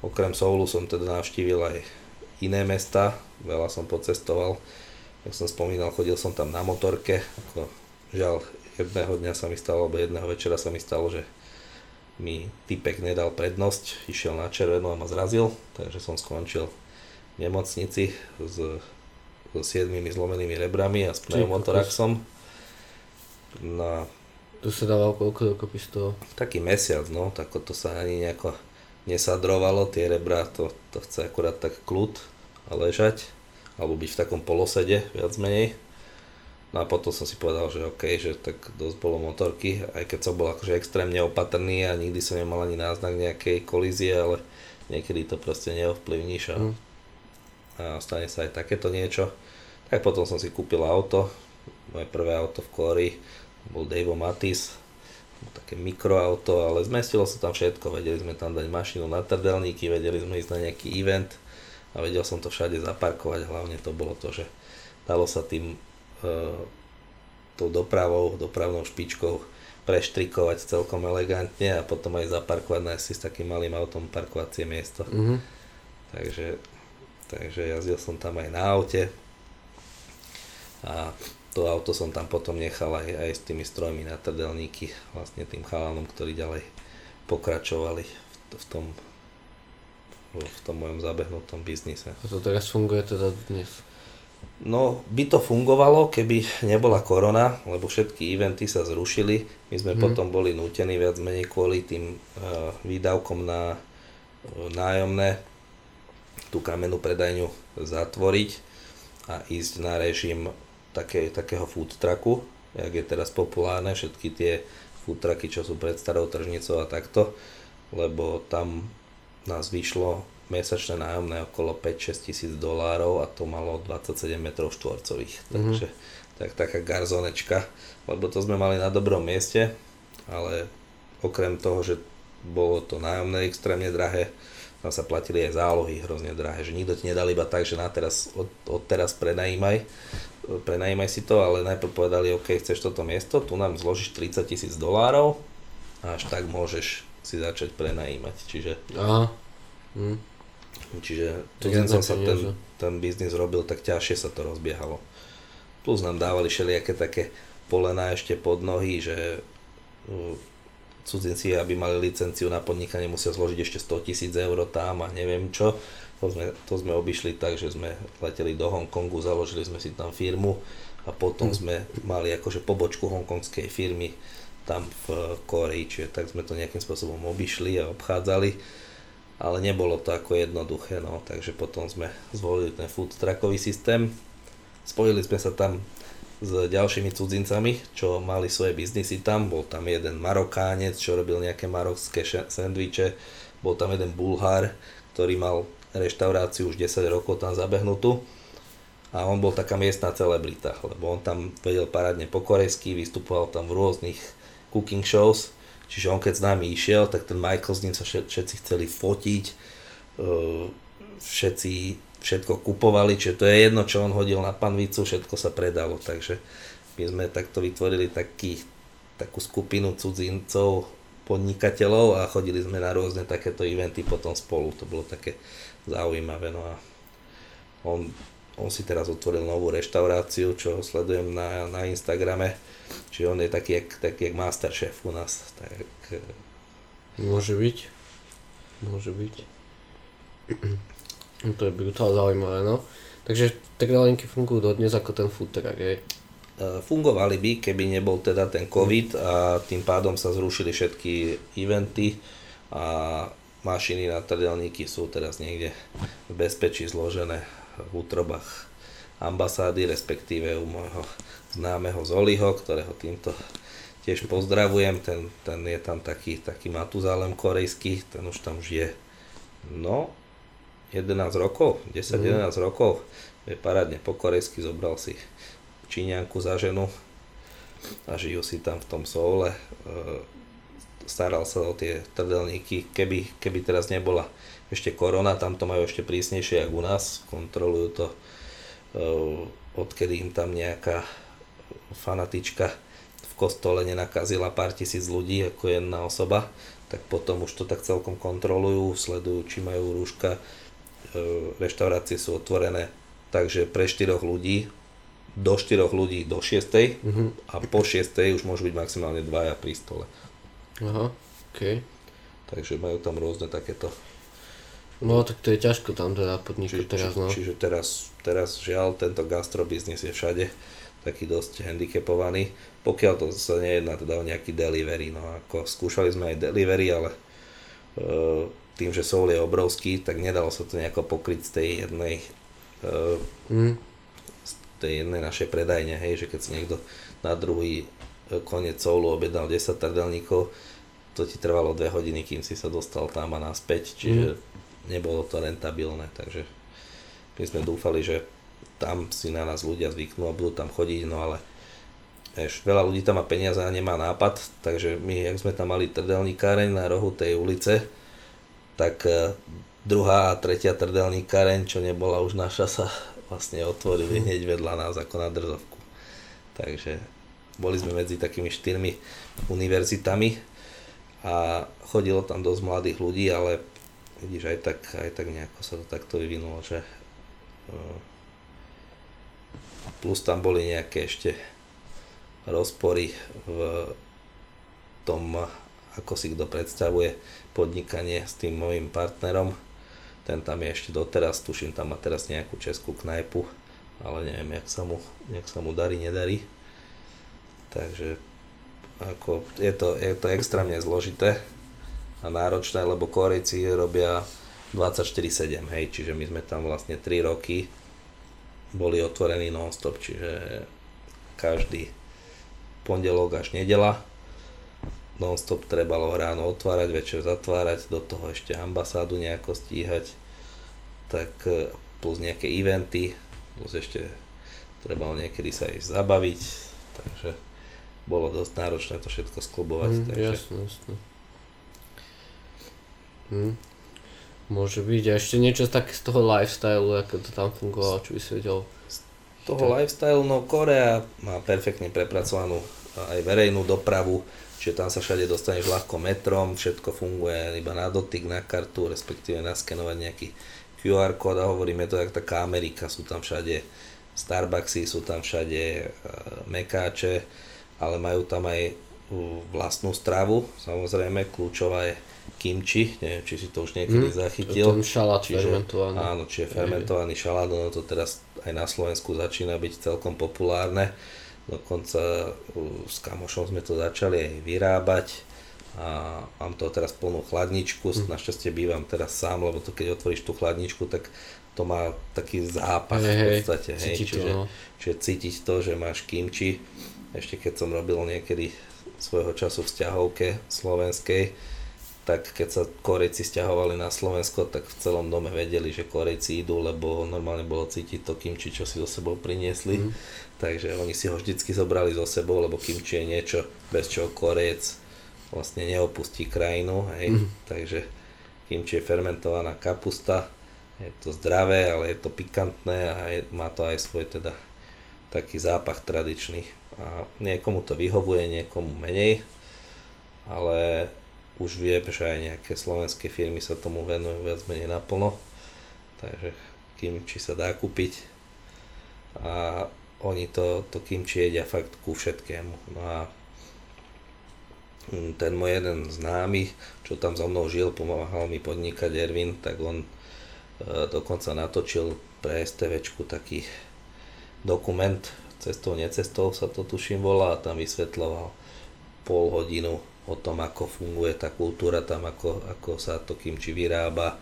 Speaker 2: okrem Soulu som teda navštívil aj iné mesta, veľa som pocestoval. Jak som spomínal, chodil som tam na motorke, ako žiaľ jedného dňa sa mi stalo, alebo jedného večera sa mi stalo, že mi typek nedal prednosť, išiel na červenú a ma zrazil, takže som skončil v nemocnici s, so siedmými zlomenými rebrami a s pneumotoraxom. No
Speaker 1: to sa dával koľko dokopy z toho?
Speaker 2: Taký mesiac, no, tak to sa ani nejako nesadrovalo, tie rebra, to, to chce akurát tak kľud a ležať, alebo byť v takom polosede, viac menej. No a potom som si povedal, že OK, že tak dosť bolo motorky, aj keď som bol akože extrémne opatrný a nikdy som nemal ani náznak nejakej kolízie, ale niekedy to proste neovplyvníš a, mm. a stane sa aj takéto niečo. Tak potom som si kúpil auto, moje prvé auto v Kóri, bol Dave Matis, také mikroauto, ale zmestilo sa tam všetko, vedeli sme tam dať mašinu na trdelníky, vedeli sme ísť na nejaký event a vedel som to všade zaparkovať, hlavne to bolo to, že dalo sa tým e, tou dopravou, dopravnou špičkou preštrikovať celkom elegantne a potom aj zaparkovať, nájsť si s takým malým autom parkovacie miesto. Mm-hmm. Takže, takže jazdil som tam aj na aute a to auto som tam potom nechal aj, aj s tými strojmi na trdelníky, vlastne tým chalanom, ktorí ďalej pokračovali v, v tom v tom mojom zabehnutom biznise.
Speaker 1: A to teraz funguje teda dnes?
Speaker 2: No, by to fungovalo, keby nebola korona, lebo všetky eventy sa zrušili. My sme hmm. potom boli nútení viac menej kvôli tým uh, výdavkom na uh, nájomné tú kamennú predajňu zatvoriť a ísť na režim také, takého food trucku, jak je teraz populárne, všetky tie food trucky, čo sú pred starou tržnicou a takto, lebo tam nás vyšlo mesačné nájomné okolo 5-6 tisíc dolárov a to malo 27 metrov štvorcových. Mm-hmm. Takže tak, taká garzonečka, lebo to sme mali na dobrom mieste, ale okrem toho, že bolo to nájomné extrémne drahé, tam sa platili aj zálohy hrozne drahé, že nikto ti nedal iba tak, že na teraz, od, od teraz prenajímaj, prenajímaj si to, ale najprv povedali, OK, chceš toto miesto, tu nám zložíš 30 tisíc dolárov a až tak môžeš si začať prenajímať, čiže... Aha. Hm. Čiže tu som sa ten, ten biznis robil, tak ťažšie sa to rozbiehalo. Plus nám dávali všelijaké také polená ešte pod nohy, že cudzinci, aby mali licenciu na podnikanie, musia zložiť ešte 100 tisíc eur tam a neviem čo. To sme, to sme obišli tak, že sme leteli do Hongkongu, založili sme si tam firmu a potom mm. sme mali akože pobočku hongkongskej firmy tam v Koreji, čiže tak sme to nejakým spôsobom obišli a obchádzali, ale nebolo to ako jednoduché, no, takže potom sme zvolili ten food truckový systém, spojili sme sa tam s ďalšími cudzincami, čo mali svoje biznisy tam. Bol tam jeden Marokánec, čo robil nejaké marokské sendviče. Bol tam jeden Bulhár, ktorý mal reštauráciu už 10 rokov tam zabehnutú. A on bol taká miestna celebrita, lebo on tam vedel parádne po korejsky, vystupoval tam v rôznych cooking shows. Čiže on keď s nami išiel, tak ten Michael s ním sa všetci chceli fotiť. Všetci všetko kupovali, čiže to je jedno, čo on hodil na panvicu, všetko sa predalo, takže my sme takto vytvorili taký, takú skupinu cudzincov, podnikateľov a chodili sme na rôzne takéto eventy potom spolu, to bolo také zaujímavé, no a on, on si teraz otvoril novú reštauráciu, čo sledujem na, na Instagrame, čiže on je taký, jak, taký jak masterchef u nás, tak...
Speaker 1: Môže byť, môže byť. <clears throat> To je brutál zaujímavé, no. Takže trdelinky fungujú dodnes ako ten food truck, hej?
Speaker 2: E, fungovali by, keby nebol teda ten COVID a tým pádom sa zrušili všetky eventy a mašiny na trdelníky sú teraz niekde v bezpečí zložené v útrobách ambasády, respektíve u môjho známeho Zoliho, ktorého týmto tiež pozdravujem, ten, ten je tam taký, taký Matuzálem korejský, ten už tam žije, no 11 rokov, 10-11 mm. rokov, je parádne po korejsky, zobral si Číňanku za ženu a žijú si tam v tom soule. E, staral sa o tie trdelníky, keby, keby teraz nebola ešte korona, tam to majú ešte prísnejšie ako u nás, kontrolujú to e, odkedy im tam nejaká fanatička v kostole nenakazila pár tisíc ľudí ako jedna osoba, tak potom už to tak celkom kontrolujú, sledujú, či majú rúška, E, reštaurácie sú otvorené takže pre 4 ľudí, do 4 ľudí do 6 uh-huh. a po 6 už môžu byť maximálne dvaja pri stole.
Speaker 1: Aha, OK.
Speaker 2: Takže majú tam rôzne takéto
Speaker 1: No tak to je ťažko tam teda podnikať
Speaker 2: teraz,
Speaker 1: no.
Speaker 2: Čiže teraz, teraz žiaľ tento gastrobiznis je všade taký dosť handicapovaný, pokiaľ to sa nejedná teda o nejaký delivery, no ako skúšali sme aj delivery, ale uh, tým, že Soul je obrovský, tak nedalo sa to nejako pokryť z tej jednej uh, mm. z tej jednej našej predajne, hej, že keď si niekto na druhý e, koniec Soulu objednal 10 trdelníkov, to ti trvalo 2 hodiny, kým si sa dostal tam a naspäť, čiže mm. nebolo to rentabilné, takže my sme dúfali, že tam si na nás ľudia zvyknú a budú tam chodiť, no ale Vieš, veľa ľudí tam má peniaze a nemá nápad, takže my, jak sme tam mali trdelníkáreň na rohu tej ulice, tak e, druhá a tretia trdelníkareň, čo nebola už naša, sa vlastne otvorili hneď vedľa nás ako na drzovku. Takže boli sme medzi takými štyrmi univerzitami a chodilo tam dosť mladých ľudí, ale vidíš, aj tak, aj tak nejako sa to takto vyvinulo, že e, plus tam boli nejaké ešte rozpory v tom ako si kto predstavuje podnikanie s tým môjim partnerom. Ten tam je ešte doteraz, tuším, tam má teraz nejakú českú knajpu, ale neviem, jak sa mu, jak sa mu darí, nedarí. Takže ako, je, to, je to extrémne zložité a náročné, lebo Korejci robia 24-7, hej, čiže my sme tam vlastne 3 roky boli otvorení non-stop, čiže každý pondelok až nedela non-stop trebalo ráno otvárať, večer zatvárať, do toho ešte ambasádu nejako stíhať. tak e, plus nejaké eventy, plus ešte trebalo niekedy sa ísť zabaviť, takže bolo dosť náročné to všetko sklubovať.
Speaker 1: Mm,
Speaker 2: takže...
Speaker 1: Jasné, jasné. Hm. Môže byť. A ešte niečo také z toho lifestyle, ako to tam fungovalo, čo by si vedel.
Speaker 2: Z toho lifestyle, no Korea má perfektne prepracovanú aj verejnú dopravu, čiže tam sa všade dostaneš ľahko metrom, všetko funguje iba na dotyk, na kartu, respektíve naskenovať nejaký QR kód a hovoríme to, jak taká Amerika, sú tam všade Starbucksy, sú tam všade uh, mekáče, ale majú tam aj vlastnú stravu, samozrejme, kľúčová je kimči, neviem, či si to už niekedy mm, zachytil.
Speaker 1: Ten šalát čiže, fermentovaný.
Speaker 2: Áno, čiže fermentovaný šalát, ono to teraz aj na Slovensku začína byť celkom populárne. Dokonca s kamošom sme to začali aj vyrábať a mám to teraz plnú chladničku, mm. našťastie bývam teraz sám, lebo to keď otvoríš tú chladničku, tak to má taký zápach hey, v podstate, hej, čiže, to, no. čiže cítiť to, že máš kimči. Ešte keď som robil niekedy svojho času v vzťahovke slovenskej, tak keď sa Korejci stiahovali na Slovensko, tak v celom dome vedeli, že Korejci idú, lebo normálne bolo cítiť to kimči, čo si so sebou priniesli. Mm. Takže oni si ho vždycky zobrali so sebou, lebo kimči je niečo, bez čoho Korejec vlastne neopustí krajinu. Hej. Mm. Takže kimči je fermentovaná kapusta, je to zdravé, ale je to pikantné a je, má to aj svoj teda taký zápach tradičný. A niekomu to vyhovuje, niekomu menej, ale už vie, že aj nejaké slovenské firmy sa tomu venujú viac menej naplno, takže kimči sa dá kúpiť a oni to, to kimči jedia fakt ku všetkému. No a ten môj jeden známy, čo tam so mnou žil, pomáhal mi podnikať Ervin, tak on E, dokonca natočil pre STVčku taký dokument cestou, necestou sa to tuším volá a tam vysvetľoval pol hodinu o tom, ako funguje tá kultúra tam, ako, ako sa to kimči vyrába,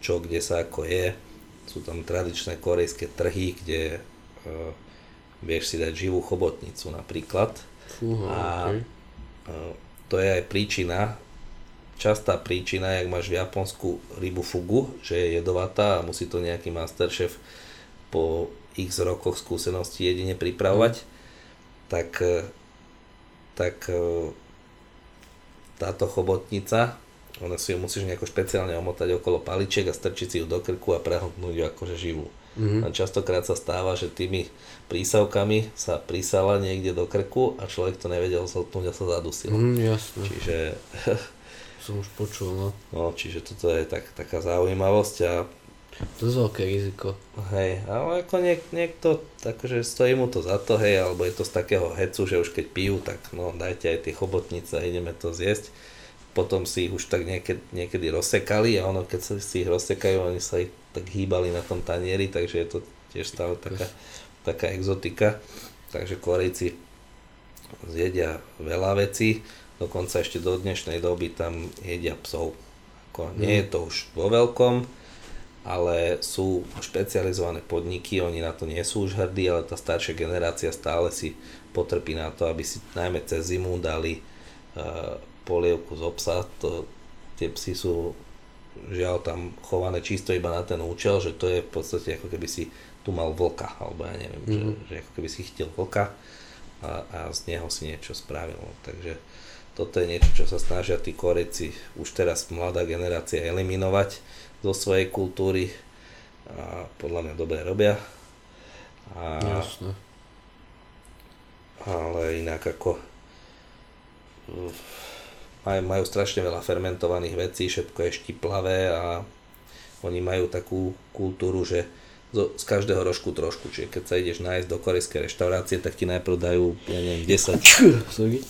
Speaker 2: čo kde sa ako je. Sú tam tradičné korejské trhy, kde uh, vieš si dať živú chobotnicu napríklad.
Speaker 1: Fúha, a okay.
Speaker 2: uh, to je aj príčina, častá príčina, jak máš v Japonsku rybu fugu, že je jedovatá a musí to nejaký masterchef po x rokoch skúsenosti jedine pripravovať, mm. tak, e, tak e, táto chobotnica, ona si ju musíš nejako špeciálne omotať okolo paličiek a strčiť si ju do krku a prehltnúť ju akože živú. Mm-hmm. A častokrát sa stáva, že tými prísavkami sa prísala niekde do krku a človek to nevedel zhltnúť a sa zadusil.
Speaker 1: Mm, jasne.
Speaker 2: Čiže
Speaker 1: som už počul, no.
Speaker 2: No, čiže toto je tak, taká zaujímavosť a
Speaker 1: je veľké riziko.
Speaker 2: Hej, ale ako niek, niekto, takže stojí mu to za to, hej, alebo je to z takého hecu, že už keď pijú, tak no dajte aj tie chobotnice a ideme to zjesť. Potom si ich už tak niekedy, niekedy rozsekali a ono, keď si ich rozsekajú, oni sa ich tak hýbali na tom tanieri, takže je to tiež stále taká, taká exotika. Takže Korejci zjedia veľa vecí dokonca ešte do dnešnej doby tam jedia psov. Ako, nie je to už vo veľkom, ale sú špecializované podniky, oni na to nie sú už hrdí, ale tá staršia generácia stále si potrpí na to, aby si najmä cez zimu dali uh, polievku z obsa. To, tie psy sú žiaľ tam chované čisto iba na ten účel, že to je v podstate ako keby si tu mal vlka, alebo ja neviem, mm-hmm. že, mhm. že ako keby si chytil vlka a, a z neho si niečo spravil. Takže toto je niečo, čo sa snažia tí Korejci už teraz mladá generácia eliminovať zo svojej kultúry a podľa mňa dobre robia. A,
Speaker 1: Jasne.
Speaker 2: Ale inak ako majú, majú strašne veľa fermentovaných vecí, všetko je štiplavé a oni majú takú kultúru, že zo, z každého rožku trošku, čiže keď sa ideš nájsť do korejskej reštaurácie, tak ti najprv dajú, ja neviem, 10. Sorry.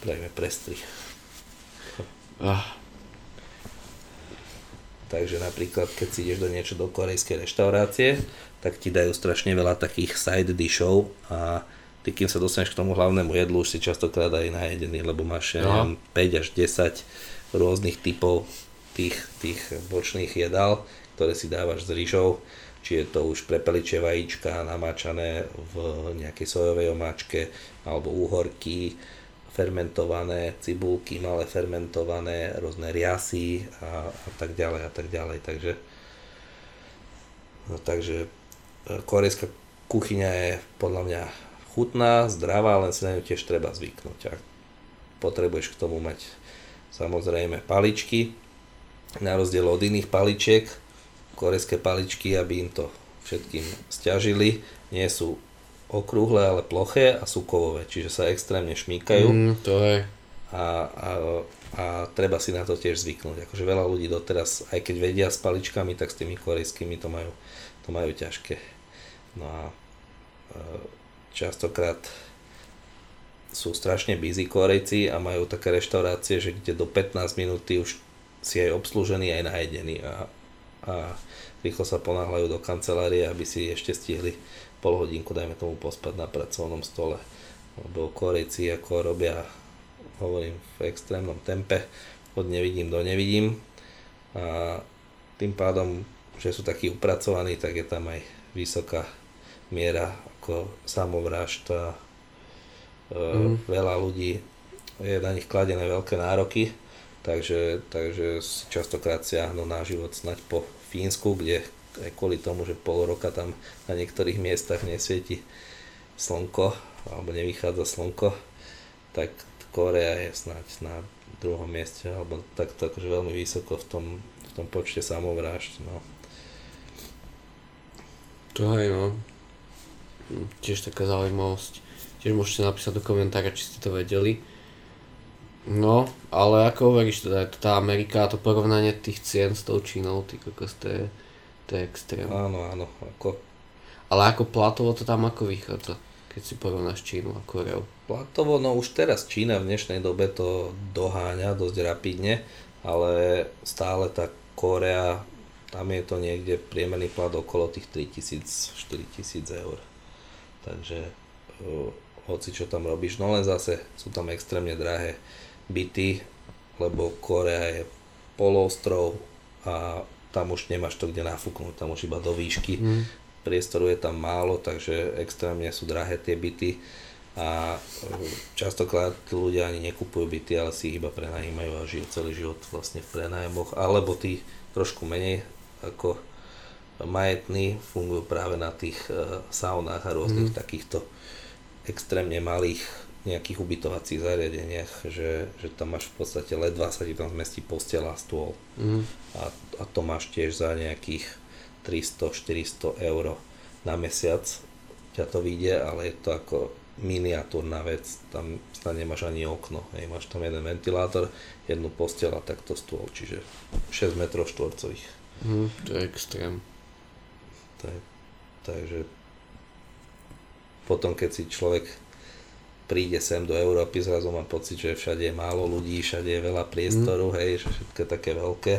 Speaker 2: Spravíme prestrih. Ah. Takže napríklad, keď si ideš do niečo do korejskej reštaurácie, tak ti dajú strašne veľa takých side dishov a ty kým sa dostaneš k tomu hlavnému jedlu, už si častokrát aj najedený, lebo máš ja neviem, 5 až 10 rôznych typov tých, tých bočných jedál, ktoré si dávaš s rýžou, či je to už prepeličie vajíčka namáčané v nejakej sojovej omáčke, alebo úhorky, fermentované cibulky, malé fermentované, rôzne riasy a, a tak ďalej a tak ďalej. Takže, no, takže e, korejská kuchyňa je podľa mňa chutná, zdravá, len si na ňu tiež treba zvyknúť. A potrebuješ k tomu mať samozrejme paličky, na rozdiel od iných paličiek, korejské paličky, aby im to všetkým stiažili, nie sú okrúhle, ale ploché a sú kovové, čiže sa extrémne šmíkajú.
Speaker 1: Mm, to je.
Speaker 2: A, a, a treba si na to tiež zvyknúť. Akože veľa ľudí doteraz, aj keď vedia s paličkami, tak s tými korejskými to majú, to majú ťažké. No a e, častokrát sú strašne busy Korejci a majú také reštaurácie, že kde do 15 minút už si aj obslužený, aj najedený a, a rýchlo sa ponáhľajú do kancelárie, aby si ešte stihli pol hodinku, dajme tomu, pospať na pracovnom stole. Lebo Korejci ako robia, hovorím, v extrémnom tempe, od nevidím do nevidím a tým pádom, že sú takí upracovaní, tak je tam aj vysoká miera ako samovražd a mm. veľa ľudí je na nich kladené veľké nároky takže, takže si častokrát siahnu na život snať po Fínsku, kde aj kvôli tomu, že pol roka tam na niektorých miestach nesvieti slnko, alebo nevychádza slnko, tak Korea je snáď na druhom mieste, alebo takto akože veľmi vysoko v tom, v tom počte samovrážd. No.
Speaker 1: To aj no. Hm, tiež taká zaujímavosť. Tiež môžete napísať do komentára, či ste to vedeli. No, ale ako hovoríš, teda tá Amerika, to porovnanie tých cien s tou Čínou, ty kokos, to je, to je extrém.
Speaker 2: Áno, áno, ako...
Speaker 1: Ale ako platovo to tam ako vychádza, keď si porovnáš Čínu a Koreu?
Speaker 2: Platovo, no už teraz Čína v dnešnej dobe to doháňa dosť rapidne, ale stále tá Korea, tam je to niekde priemerný plat okolo tých 3000-4000 eur. Takže hoci čo tam robíš, no len zase sú tam extrémne drahé byty, lebo Korea je polostrov a tam už nemáš to kde nafúknúť, tam už iba do výšky. Mm. Priestoru je tam málo, takže extrémne sú drahé tie byty a e, častokrát ľudia ani nekupujú byty, ale si ich iba prenajímajú a žijú celý život vlastne v prenájmoch, alebo tí trošku menej ako majetní fungujú práve na tých uh, saunách a rôznych mm. takýchto extrémne malých nejakých ubytovacích zariadeniach, že, že tam máš v podstate ledva sa ti tam zmestí postela a stôl. Mm. A, a to máš tiež za nejakých 300-400 eur na mesiac ťa to vyjde, ale je to ako miniatúrna vec, tam tam nemáš ani okno, hej, máš tam jeden ventilátor, jednu postel a takto stôl, čiže 6 metrov štvorcových.
Speaker 1: Mm, to je extrém.
Speaker 2: Tak, takže potom keď si človek príde sem do Európy, zrazu mám pocit, že všade je málo ľudí, všade je veľa priestoru, mm. hej, že všetko je také veľké.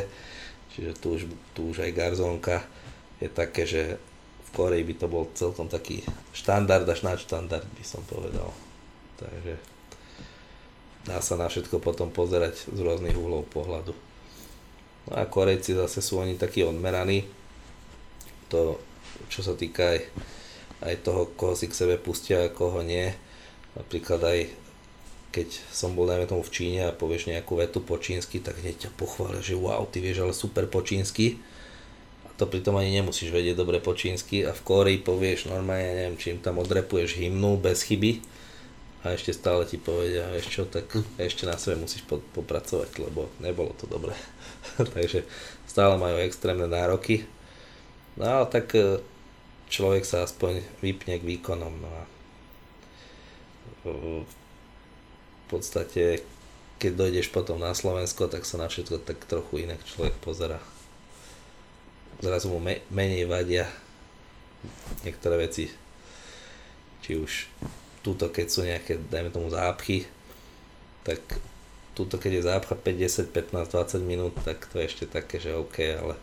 Speaker 2: Čiže tu už, tu už aj garzónka je také, že v Koreji by to bol celkom taký štandard až nadštandard, by som povedal. Takže dá sa na všetko potom pozerať z rôznych uhlov pohľadu. No a Korejci zase sú oni takí odmeraní. To, čo sa týka aj, aj toho, koho si k sebe pustia a koho nie Napríklad aj keď som bol, dajme tomu v Číne a povieš nejakú vetu po čínsky, tak hneď ťa pochvália, že wow, ty vieš ale super po čínsky. A to pritom ani nemusíš vedieť dobre po čínsky a v Kórii povieš normálne, neviem, čím tam odrepuješ hymnu bez chyby a ešte stále ti povedia, vieš čo, tak hm. ešte na sebe musíš po, popracovať, lebo nebolo to dobré. <laughs> Takže stále majú extrémne nároky. No ale tak e, človek sa aspoň vypne k výkonom. No a v podstate keď dojdeš potom na Slovensko, tak sa na všetko tak trochu inak človek pozera. Zrazu mu me- menej vadia niektoré veci. Či už túto, keď sú nejaké, dajme tomu, zápchy, tak túto, keď je zápcha 5, 10, 15, 20 minút, tak to je ešte také, že OK, ale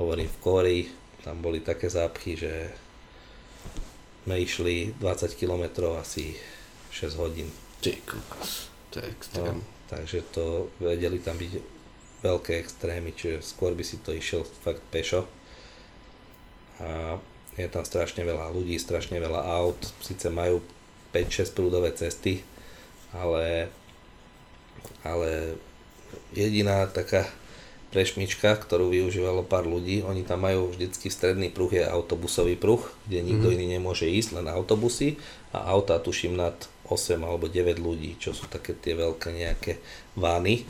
Speaker 2: hovorím v Kórii, tam boli také zápchy, že sme išli 20 km asi 6 hodín.
Speaker 1: Ty kokos, to je extrém. No,
Speaker 2: takže to vedeli tam byť veľké extrémy, čiže skôr by si to išiel fakt pešo. A je tam strašne veľa ľudí, strašne veľa aut, síce majú 5-6 prúdové cesty, ale, ale jediná taká prešmička, ktorú využívalo pár ľudí, oni tam majú vždycky stredný pruh je autobusový pruh, kde nikto mm-hmm. iný nemôže ísť, len autobusy a auta tuším nad 8 alebo 9 ľudí, čo sú také tie veľké nejaké vány.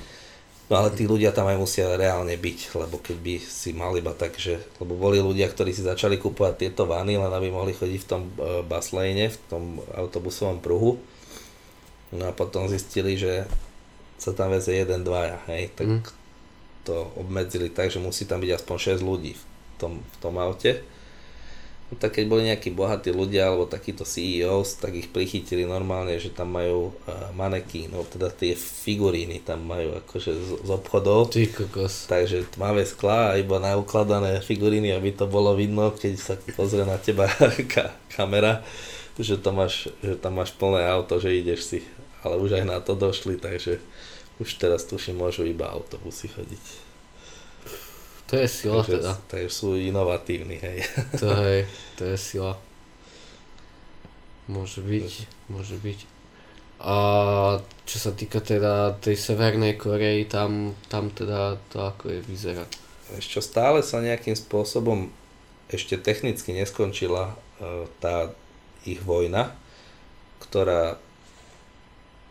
Speaker 2: No ale tí ľudia tam aj musia reálne byť, lebo keď by si mal iba tak, že, lebo boli ľudia, ktorí si začali kupovať tieto vány, len aby mohli chodiť v tom uh, baslejne, v tom autobusovom pruhu. No a potom zistili, že sa tam veze jeden, dvaja, hej, tak mm. To obmedzili tak, že musí tam byť aspoň 6 ľudí v tom, v tom aute. No tak keď boli nejakí bohatí ľudia alebo takíto CEOs, tak ich prichytili normálne, že tam majú uh, maneky, no teda tie figuríny tam majú akože z, z obchodov.
Speaker 1: Ty kokos.
Speaker 2: Takže tmavé skla a iba naukladané figuríny, aby to bolo vidno, keď sa pozrie na teba <laughs> ka- kamera, že, to máš, že tam máš plné auto, že ideš si. Ale už aj na to došli, takže už teraz tuším môžu iba autobusy chodiť.
Speaker 1: To je sila
Speaker 2: takže,
Speaker 1: teda.
Speaker 2: Takže sú inovatívni, hej.
Speaker 1: To, hej, <laughs> to je sila. Môže byť, môže byť. A čo sa týka teda tej Severnej Korei, tam, tam teda to ako je vyzerá.
Speaker 2: Ešte stále sa nejakým spôsobom ešte technicky neskončila uh, tá ich vojna, ktorá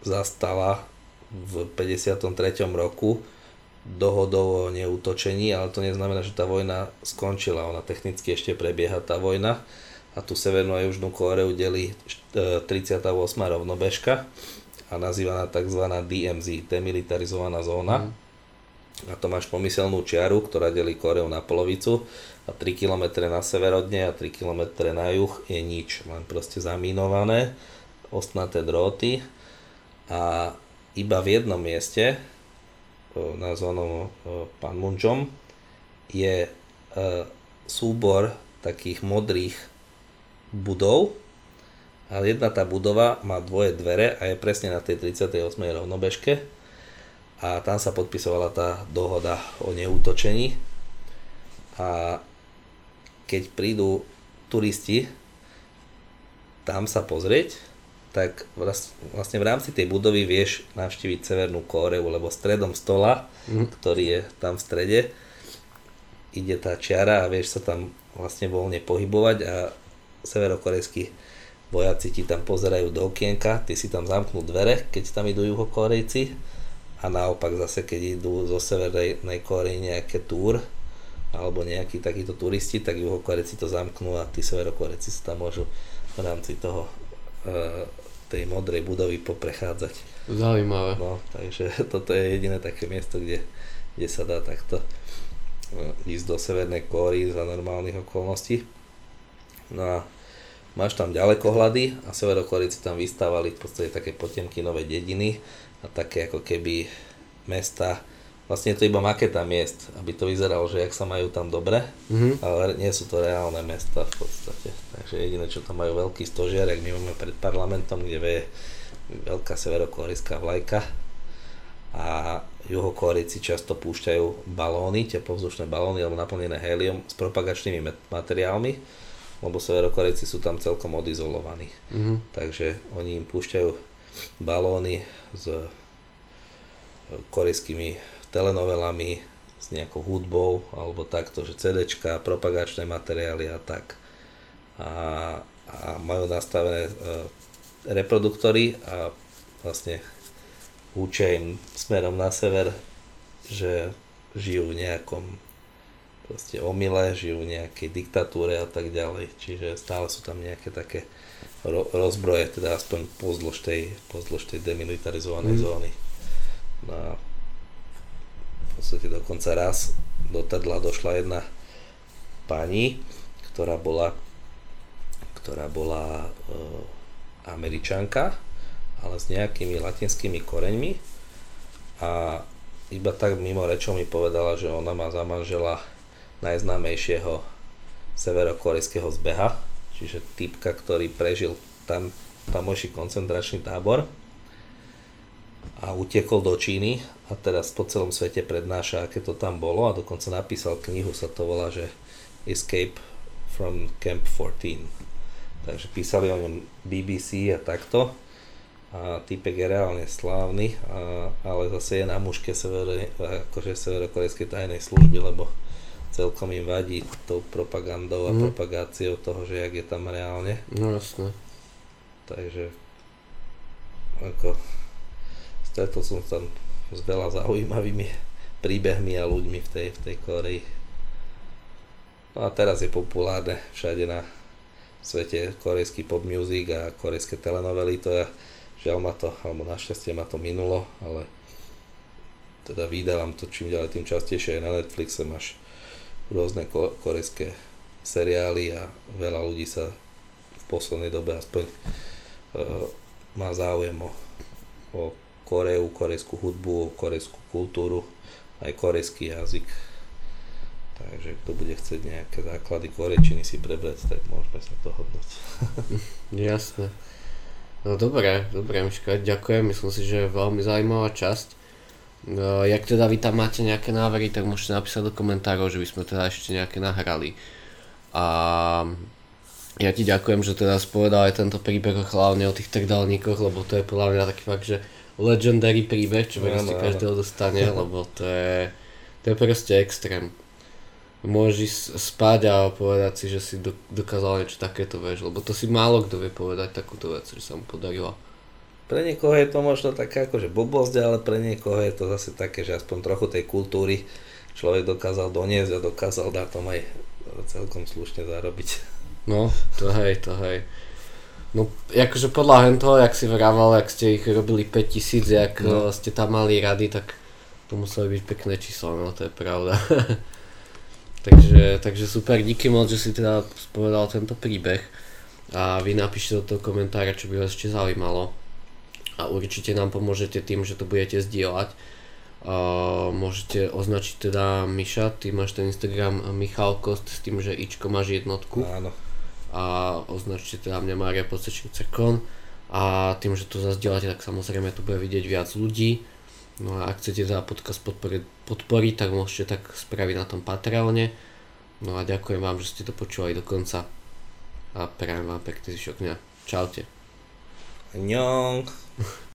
Speaker 2: zastala v 53. roku dohodou o neútočení, ale to neznamená, že tá vojna skončila. Ona technicky ešte prebieha tá vojna a tu Severnú a Južnú Kóreu delí 38. E, rovnobežka a nazývaná tzv. DMZ, demilitarizovaná zóna. Mm. A to máš pomyselnú čiaru, ktorá delí Koreu na polovicu a 3 km na sever od nej a 3 km na juh je nič, len proste zamínované, ostnaté dróty a iba v jednom mieste, nazvanom Panmunjom, je súbor takých modrých budov a jedna tá budova má dvoje dvere a je presne na tej 38. rovnobežke a tam sa podpisovala tá dohoda o neútočení a keď prídu turisti tam sa pozrieť, tak vlastne v rámci tej budovy vieš navštíviť Severnú Kóreu, lebo stredom stola, mm. ktorý je tam v strede, ide tá čiara a vieš sa tam vlastne voľne pohybovať a severokorejskí vojaci ti tam pozerajú do okienka, ty si tam zamknú dvere, keď tam idú juhokorejci a naopak zase keď idú zo Severnej Korei nejaké túr alebo nejakí takíto turisti, tak juhokorejci to zamknú a tí severokorejci sa tam môžu v rámci toho uh, tej modrej budovy poprechádzať.
Speaker 1: Zaujímavé.
Speaker 2: No, takže <laughs> toto je jediné také miesto, kde, kde sa dá takto no, ísť do Severnej Kóry za normálnych okolností. No a máš tam ďalekohľady a severokorici tam vystávali v podstate také potemkinové dediny a také ako keby mesta Vlastne je to iba maketa miest, aby to vyzeralo, že jak sa majú tam dobre, mm-hmm. ale nie sú to reálne mesta v podstate. Takže jediné, čo tam majú veľký stožiar, jak my máme pred parlamentom, kde je veľká severokorejská vlajka a juhokorici často púšťajú balóny, tepovzdušné balóny alebo naplnené helium s propagačnými materiálmi, lebo severokorejci sú tam celkom odizolovaní. Mm-hmm. Takže oni im púšťajú balóny s korejskými telenovelami, s nejakou hudbou alebo takto, že CDčka, propagačné materiály a tak. A, a majú nastavené e, reproduktory a vlastne učia im smerom na sever, že žijú v nejakom proste omyle, žijú v nejakej diktatúre a tak ďalej. Čiže stále sú tam nejaké také ro- rozbroje, teda aspoň pozdĺž tej, pozdĺž tej demilitarizovanej mm. zóny. No podstate dokonca raz do Tadla došla jedna pani, ktorá bola, ktorá bola e, američanka, ale s nejakými latinskými koreňmi. A iba tak mimo rečou mi povedala, že ona má za manžela najznámejšieho severokorejského zbeha, čiže typka, ktorý prežil tam tamojší koncentračný tábor a utekol do Číny a teraz po celom svete prednáša, aké to tam bolo a dokonca napísal knihu, sa to volá, že Escape from Camp 14. Takže písali o ňom BBC a takto a typek je reálne slávny, a, ale zase je na mužke severe, akože severokorejskej tajnej služby, lebo celkom im vadí tou propagandou a mm. propagáciou toho, že jak je tam reálne.
Speaker 1: No jasne.
Speaker 2: Takže ako stretol som tam s veľa zaujímavými príbehmi a ľuďmi v tej, v tej Koreji. No a teraz je populárne všade na svete korejský pop music a korejské telenovely, to ja žiaľ ma to, alebo našťastie ma to minulo, ale teda vydávam to čím ďalej tým častejšie aj na Netflixe máš rôzne ko- korejské seriály a veľa ľudí sa v poslednej dobe aspoň uh, má záujem o, o Koreu, korejskú hudbu, korejskú kultúru, aj korejský jazyk. Takže kto bude chcieť nejaké základy korečiny si prebrať, tak môžeme sa to hodnúť. <laughs>
Speaker 1: Jasné. No dobré, dobré Miška, ďakujem, myslím si, že je veľmi zaujímavá časť. No, jak teda vy tam máte nejaké návrhy, tak môžete napísať do komentárov, že by sme teda ešte nejaké nahrali. A ja ti ďakujem, že teda spovedal aj tento príbeh hlavne o tých trdalníkoch, lebo to je podľa mňa taký fakt, že legendary príbeh, čo no, no, každého dostane, <laughs> lebo to je, to je proste extrém môžeš spať a povedať si, že si dokázal niečo takéto, vieš, lebo to si málo kto vie povedať takúto vec, že sa mu podarilo.
Speaker 2: Pre niekoho je to možno taká akože blbosť, ale pre niekoho je to zase také, že aspoň trochu tej kultúry človek dokázal doniesť a dokázal dať tom aj celkom slušne zarobiť.
Speaker 1: No, to hej, to hej. No, akože podľa toho, jak si vrával, jak ste ich robili 5000, jak no. ste tam mali rady, tak to museli byť pekné číslo, no to je pravda. <laughs> Takže, takže super, díky moc, že si teda spovedal tento príbeh a vy napíšte do toho komentára, čo by vás ešte zaujímalo a určite nám pomôžete tým, že to budete zdieľať. Uh, môžete označiť teda Miša, ty máš ten Instagram Michal Kost s tým, že Ičko máš jednotku.
Speaker 2: Áno.
Speaker 1: A označte teda mňa Mária Podsečnica Kon a tým, že to zazdielate, tak samozrejme to bude vidieť viac ľudí No a ak chcete teda podcast podporiť, podporiť, tak môžete tak spraviť na tom Patreone. No a ďakujem vám, že ste to počúvali do konca. A prajem vám pekný zvyšok dňa. Čaute.
Speaker 2: Ňong.